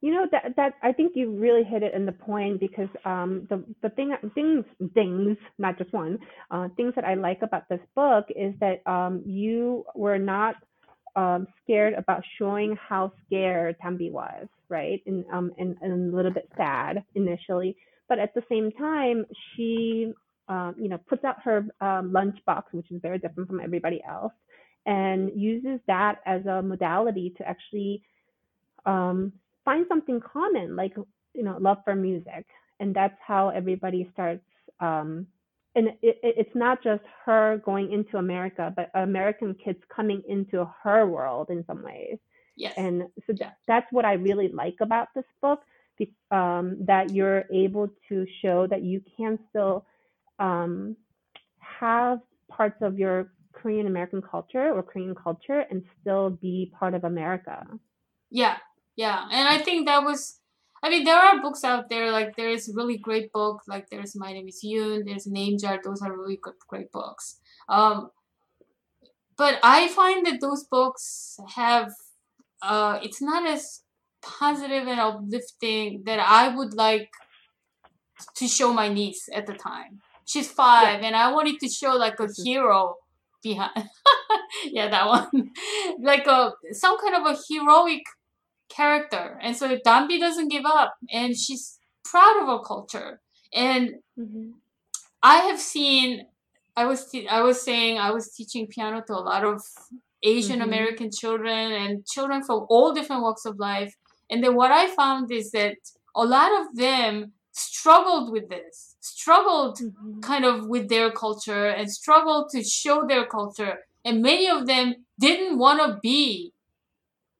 You know that that I think you really hit it in the point because um, the the thing things things not just one uh, things that I like about this book is that um, you were not um, scared about showing how scared Danbi was, right? And um and, and a little bit sad initially, but at the same time she um, you know puts out her um, lunchbox, which is very different from everybody else, and uses that as a modality to actually um, find something common like you know love for music. And that's how everybody starts um, and it, it's not just her going into america but american kids coming into her world in some ways. Yes. And so that, that's what i really like about this book um, that you're able to show that you can still um, have parts of your korean american culture or korean culture and still be part of america yeah yeah, and I think that was. I mean, there are books out there. Like there is really great book. Like there's My Name Is Yoon. There's Name Jar. Those are really good, great books. Um, but I find that those books have. Uh, it's not as positive and uplifting that I would like to show my niece at the time. She's five, yeah. and I wanted to show like a hero behind. yeah, that one, like a some kind of a heroic character. And so Danbi doesn't give up and she's proud of her culture. And mm-hmm. I have seen I was te- I was saying I was teaching piano to a lot of Asian mm-hmm. American mm-hmm. children and children from all different walks of life. And then what I found is that a lot of them struggled with this, struggled mm-hmm. kind of with their culture and struggled to show their culture. And many of them didn't want to be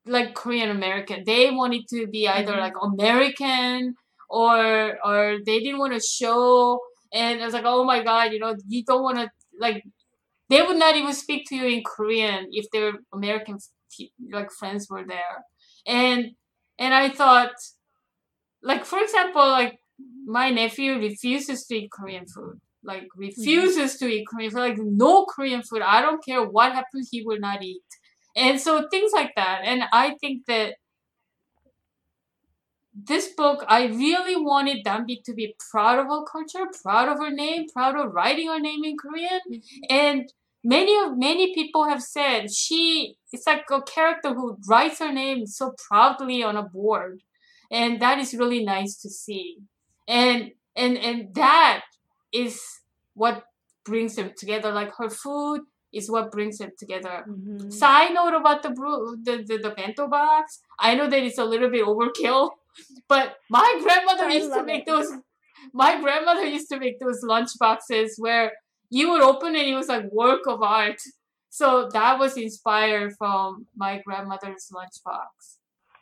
like Korean American. They wanted to be either Mhm. like American or or they didn't want to show. And I was like, oh my god, you know, you don't want to like. They would not even speak to you in Korean if their American like friends were there, and and I thought, like for example, like my nephew refuses to eat Korean food. Like mm-hmm. refuses to eat Korean food. Like no Korean food. I don't care what happens, he will not eat. And so things like that. And I think that this book, I really wanted Danbi to be proud of her culture, proud of her name, proud of writing her name in Korean. Mm-hmm. And many of many people have said she it's like a character who writes her name so proudly on a board. And that is really nice to see. And and and that is what brings them together. Like her food is what brings them together. Mhm. Side note about the brew, the, the the bento box. I know that it's a little bit overkill, but my grandmother I used to make it. those. My grandmother used to make those lunch boxes where you would open it, and it was like work of art. So that was inspired from my grandmother's lunchbox.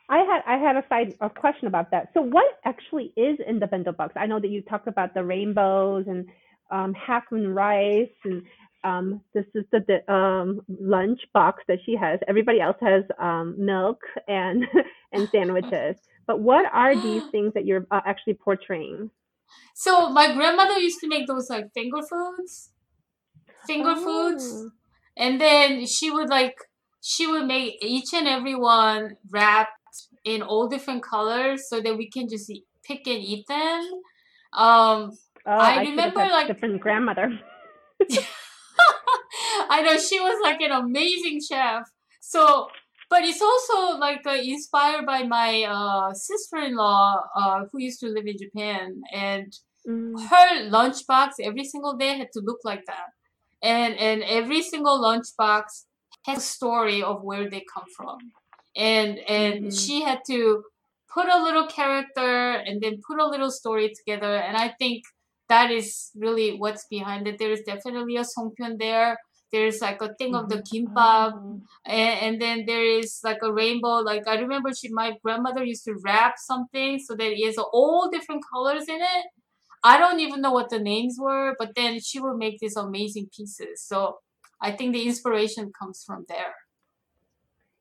I had I had a side a question about that. So what actually is in the bento box? I know that you talked about the rainbows and um, half moon rice and um, this is the, the um, lunch box that she has. Everybody else has um, milk and and sandwiches. But what are these things that you're uh, actually portraying? So my grandmother used to make those like finger foods, finger foods, Oh. and then she would like she would make each and every one wrapped in all different colors so that we can just eat, pick and eat them. Um, Oh, I should've remember, like- different grandmother. I know she was like an amazing chef. So, but it's also like uh, inspired by my uh, sister-in-law uh, who used to live in Japan, and Mm. her lunchbox every single day had to look like that, and and every single lunchbox has a story of where they come from, and and Mhm. she had to put a little character and then put a little story together, and I think that is really what's behind it. There is definitely a songpyeon there. There's like a thing of the kimbap, Oh. and, and then there is like a rainbow. Like I remember, she my grandmother used to wrap something so that it has all different colors in it. I don't even know what the names were, but then she would make these amazing pieces. So I think the inspiration comes from there.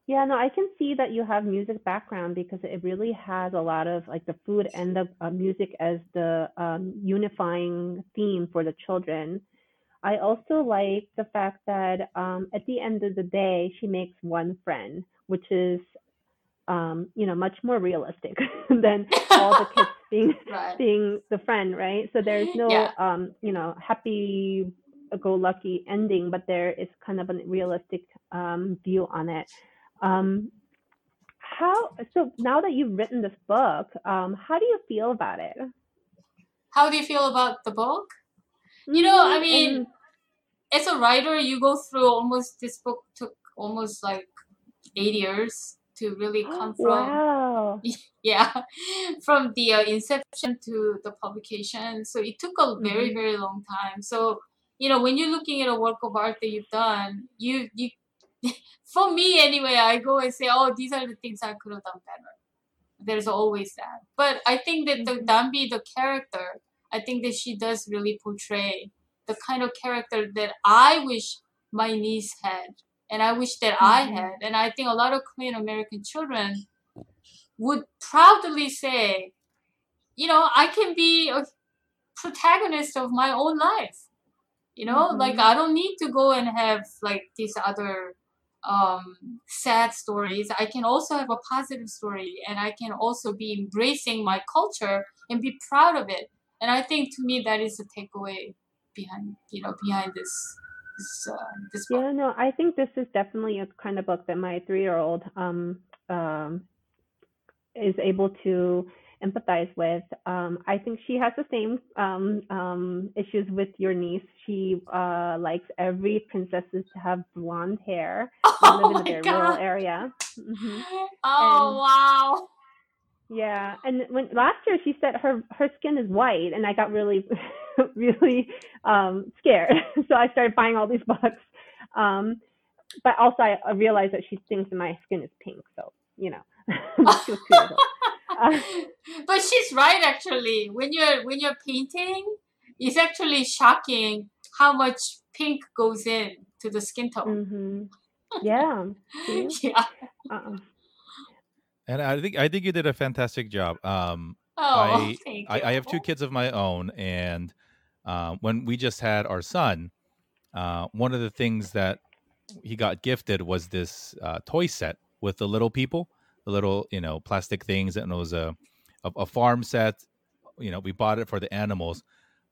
Yeah, no, I can see that you have music background because it really has a lot of like the food and the uh, music as the um, unifying theme for the children. I also like the fact that um, at the end of the day, she makes one friend, which is, um, you know, much more realistic than all the kids being Right. being the friend, right? So there's no, Yeah. um, you know, happy go lucky ending, but there is kind of a realistic um, view on it. Um, how so now that you've written this book, um, how do you feel about it? How do you feel about the book? You know, I Mhm, mean, and- As a writer, you go through almost this book took almost like eight years to really come from. wow. yeah from the uh, inception to the publication so it took a very Mhm. very long time so you know when you're looking at a work of art that you've done you you for me anyway i go and say oh these are the things i could have done better there's always that but i think that the Mhm. danbi the character i think that she does really portray the kind of character that i wish my niece had and i wish that i Mhm. had and i think a lot of korean american children would proudly say, you know, I can be a protagonist of my own life. You know, Mhm. like I don't need to go and have like these other um, sad stories. I can also have a positive story, and I can also be embracing my culture and be proud of it. And I think to me that is the takeaway behind you know behind this this uh, this book. Yeah, no, I think this is definitely a kind of book that my three-year-old um, um, is able to empathize with. Um, I think she has the same um, um, issues with your niece. She uh, likes every princesses to have blonde hair. Oh live in a very rural god! area. hmm Oh And- wow! Yeah, and when last year she said her her skin is white, and I got really, really um, scared. so I started buying all these books. Um, but also I, I realized that she thinks my skin is pink. So you know, she was two years old. Uh, but she's right actually. When you're when you're painting, it's actually shocking how much pink goes in to the skin tone. hmm Yeah. Yeah. Uh-uh. And I think I think you did a fantastic job. Um, Oh, I, thank I you. I have two kids of my own, and uh, when we just had our son, uh, one of the things that he got gifted was this uh, toy set with the little people, the little you know plastic things, and it was a, a a farm set. You know, we bought it for the animals,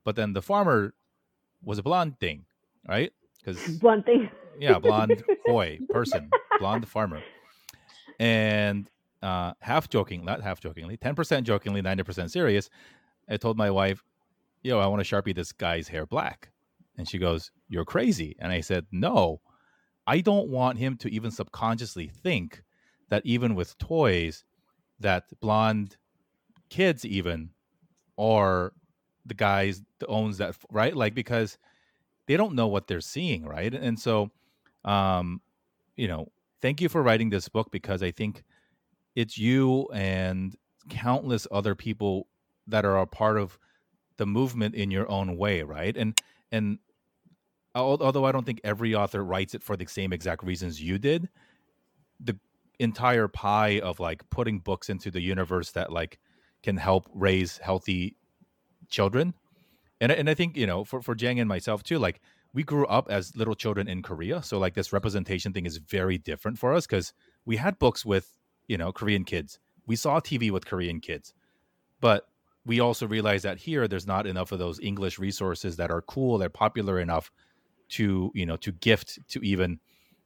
but then the farmer was a blonde thing, right? Because blonde thing. yeah, blonde boy person, blonde farmer, and uh, half joking, not half jokingly, ten percent jokingly, ninety percent serious. I told my wife, "Yo, I want to sharpie this guy's hair black," and she goes, "You're crazy." And I said, "No, I don't want him to even subconsciously think that even with toys, that blonde kids even are the guys that owns that right? Like because they don't know what they're seeing right? And so um you know thank you for writing this book because i think it's you and countless other people that are a part of the movement in your own way right? And and although i don't think every author writes it for the same exact reasons you did the entire pie of like putting books into the universe that like can help raise healthy children. And and I think you know for for Jang and myself too like we grew up as little children in Korea. So like this representation thing is very different for us cuz we had books with you know Korean kids. We saw TV with Korean kids. But we also realize that here there's not enough of those English resources that are cool they're popular enough to you know to gift to even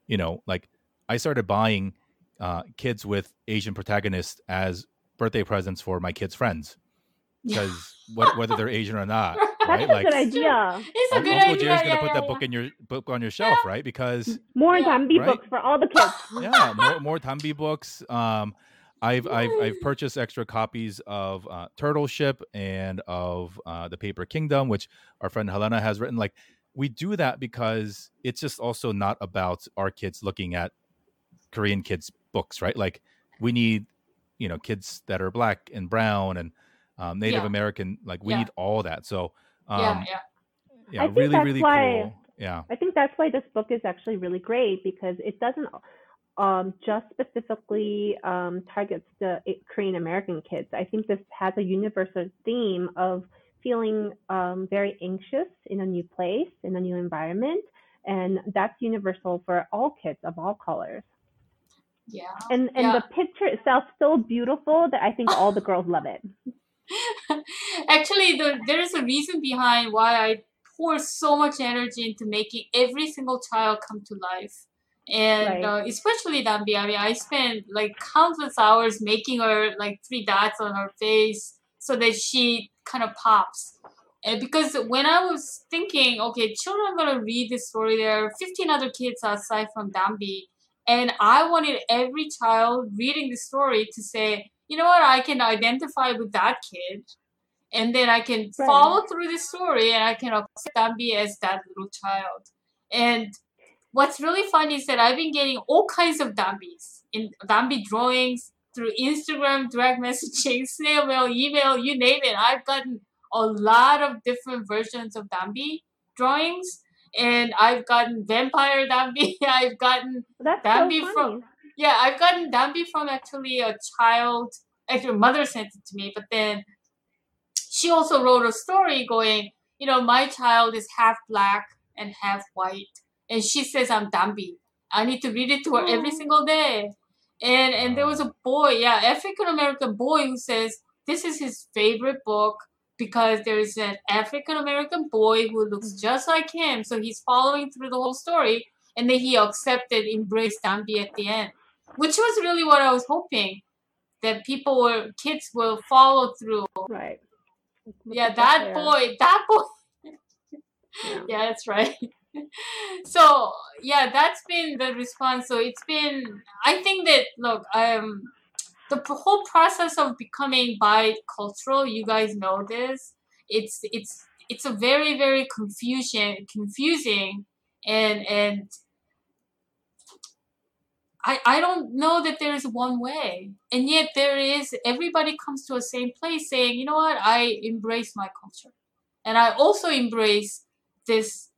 you know like I started buying uh, kids with Asian protagonists as birthday presents for my kids' friends Yeah. because whether they're Asian or not, That's right? a Like good idea. It's a Un- good Uncle idea. Jerry's gonna yeah, put yeah, that yeah. book in your book on your shelf, right? Because More Yeah. Danbi Right? books for all the kids. yeah, more more Danbi books. Um, I've I've I've purchased extra copies of uh, Turtle Ship and of uh, the Paper Kingdom, which our friend Helena has written. Like we do that because it's just also not about our kids looking at Korean kids books, right? Like we need you know kids that are black and brown and um, Native Yeah. American. Like we Yeah. need all that. So um, yeah, yeah. yeah, really really why- cool. Yeah. I think that's why this book is actually really great because it doesn't um, just specifically um, targets the Korean American kids. I think this has a universal theme of feeling um, very anxious in a new place, in a new environment. And that's universal for all kids of all colors. Yeah. And and Yeah. the picture itself so beautiful that I think all the girls love it. Actually, the, there is a reason behind why I pour so much energy into making every single child come to life. And Right. uh, especially Danbi, I mean, I spent like countless hours making her like three dots on her face so that she kind of pops. And because when I was thinking, okay, children are gonna read this story, there are 15 other kids outside from Danbi, and I wanted every child reading the story to say, you know what, I can identify with that kid, and then I can Right. follow through the story, and I can accept Danbi as that little child. And what's really fun is that I've been getting all kinds of Danbis in Danbi drawings through Instagram, direct messaging, snail mail, email, you name it. I've gotten a lot of different versions of Danbi drawings. And I've gotten vampire Danbi. I've gotten That's That'd so from- yeah, I've gotten Danbi from actually a child. Actually, mother sent it to me, but then she also wrote a story going, you know, my child is half black and half white, and she says I'm Danbi. I need to read it to her every single day. And and there was a boy, yeah, African American boy who says this is his favorite book because there's an African American boy who looks just like him, so he's following through the whole story, and then he accepted, embraced Danbi at the end, which was really what I was hoping that people were kids will follow through. Right. Yeah, that boy, that boy. Yeah. yeah, that's right. so yeah, that's been the response. So it's been. I think that look, um, the whole process of becoming bicultural. You guys know this. It's it's it's a very very confusion confusing and and I, I don't know that there is one way. And yet there is, everybody comes to a same place saying, you know what, I embrace my culture. And I also embrace this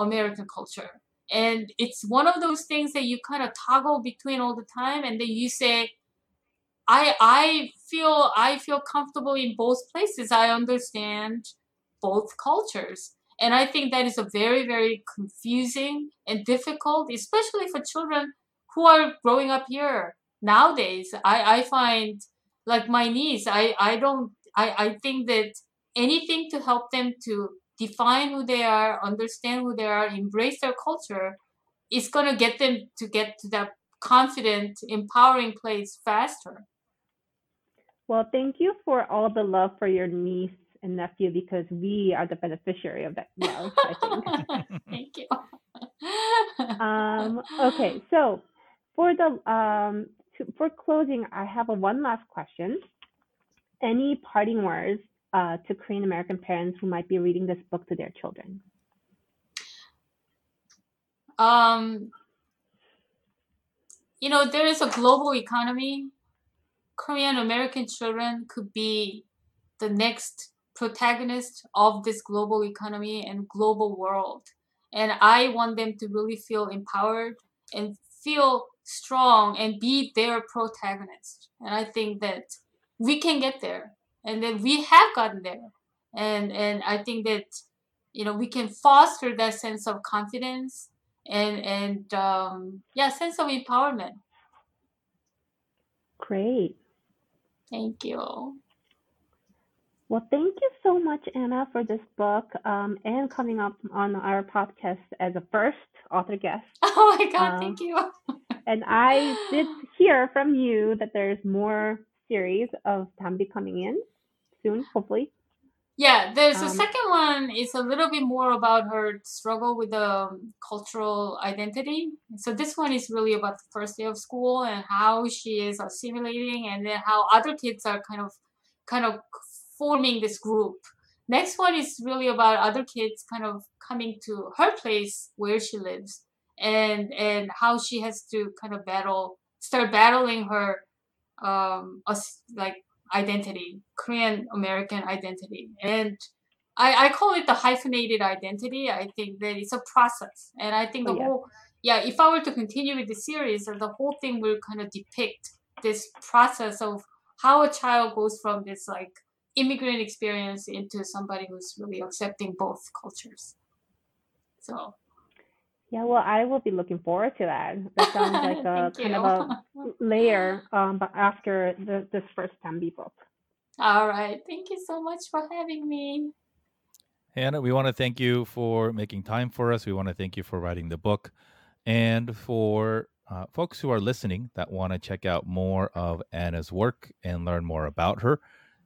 American culture. And it's one of those things that you kind of toggle between all the time. And then you say, I, I feel, I feel comfortable in both places. I understand both cultures. And I think that is a very, very confusing and difficult, especially for children who are growing up here nowadays. I, I find like my niece, I, I don't, I, I think that anything to help them to define who they are, understand who they are, embrace their culture it's going to get them to get to that confident, empowering place faster. Well, thank you for all the love for your niece and nephew because we are the beneficiary of that love, I think. thank you. um, okay, so for the um, to, for closing, I have a one last question. Any parting words uh, to Korean American parents who might be reading this book to their children? Um, you know, there is a global economy. Korean American children could be the next protagonist of this global economy and global world. And I want them to really feel empowered and feel strong and be their protagonist. And I think that we can get there and then we have gotten there. And and I think that you know we can foster that sense of confidence and and um, yeah, sense of empowerment. Great. Thank you. Well, thank you so much, Anna, for this book um, and coming up on our podcast as a first author guest. Oh my God, um, thank you. and I did hear from you that there's more series of Danbi coming in soon, hopefully. Yeah, there's um, a second one. is a little bit more about her struggle with the um, cultural identity. So this one is really about the first day of school and how she is assimilating, and then how other kids are kind of, kind of forming this group. Next one is really about other kids kind of coming to her place where she lives and and how she has to kind of battle start battling her um like identity korean american identity and I, I call it the hyphenated identity i think that it's a process and i think oh, the oh, yeah. whole yeah if i were to continue with the series the whole thing will kind of depict this process of how a child goes from this like immigrant experience into somebody who's really accepting both cultures. So yeah, well, I will be looking forward to that. That sounds like a kind of a layer, um, but after the, this first Danbi book. All right. Thank you so much for having me. Anna, we want to thank you for making time for us. We want to thank you for writing the book. And for uh, folks who are listening that want to check out more of Anna's work and learn more about her,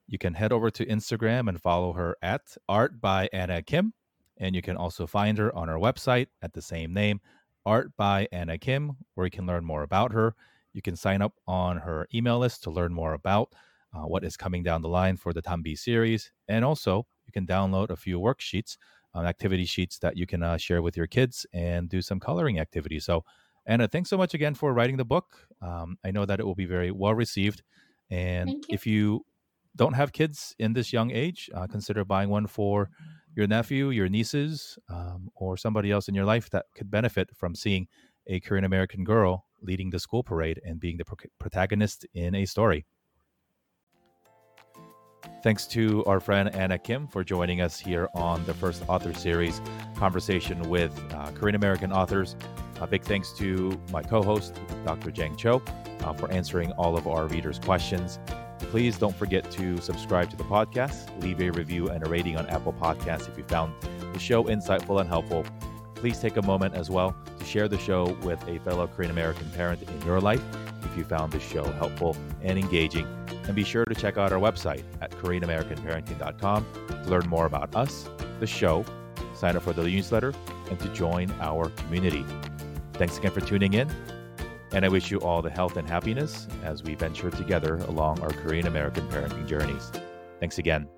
you can head over to Instagram and follow her at Art by Anna Kim. And you can also find her on our website at the same name, Art by Anna Kim, where you can learn more about her. You can sign up on her email list to learn more about uh, what is coming down the line for the Danbi series. And also, you can download a few worksheets, uh, activity sheets that you can uh, share with your kids and do some coloring activities. So, Anna, thanks so much again for writing the book. Um, I know that it will be very well received. And you. if you don't have kids in this young age, uh, consider buying one for your nephew, your nieces, um, or somebody else in your life that could benefit from seeing a Korean American girl leading the school parade and being the pro- protagonist in a story. Thanks to our friend Anna Kim for joining us here on the first author series conversation with uh, Korean American authors. A big thanks to my co host, Dr. Jang Cho, uh, for answering all of our readers' questions. Please don't forget to subscribe to the podcast, leave a review and a rating on Apple Podcasts if you found the show insightful and helpful. Please take a moment as well to share the show with a fellow Korean American parent in your life if you found this show helpful and engaging. And be sure to check out our website at KoreanAmericanParenting.com to learn more about us, the show, sign up for the newsletter, and to join our community. Thanks again for tuning in. And I wish you all the health and happiness as we venture together along our Korean American parenting journeys. Thanks again.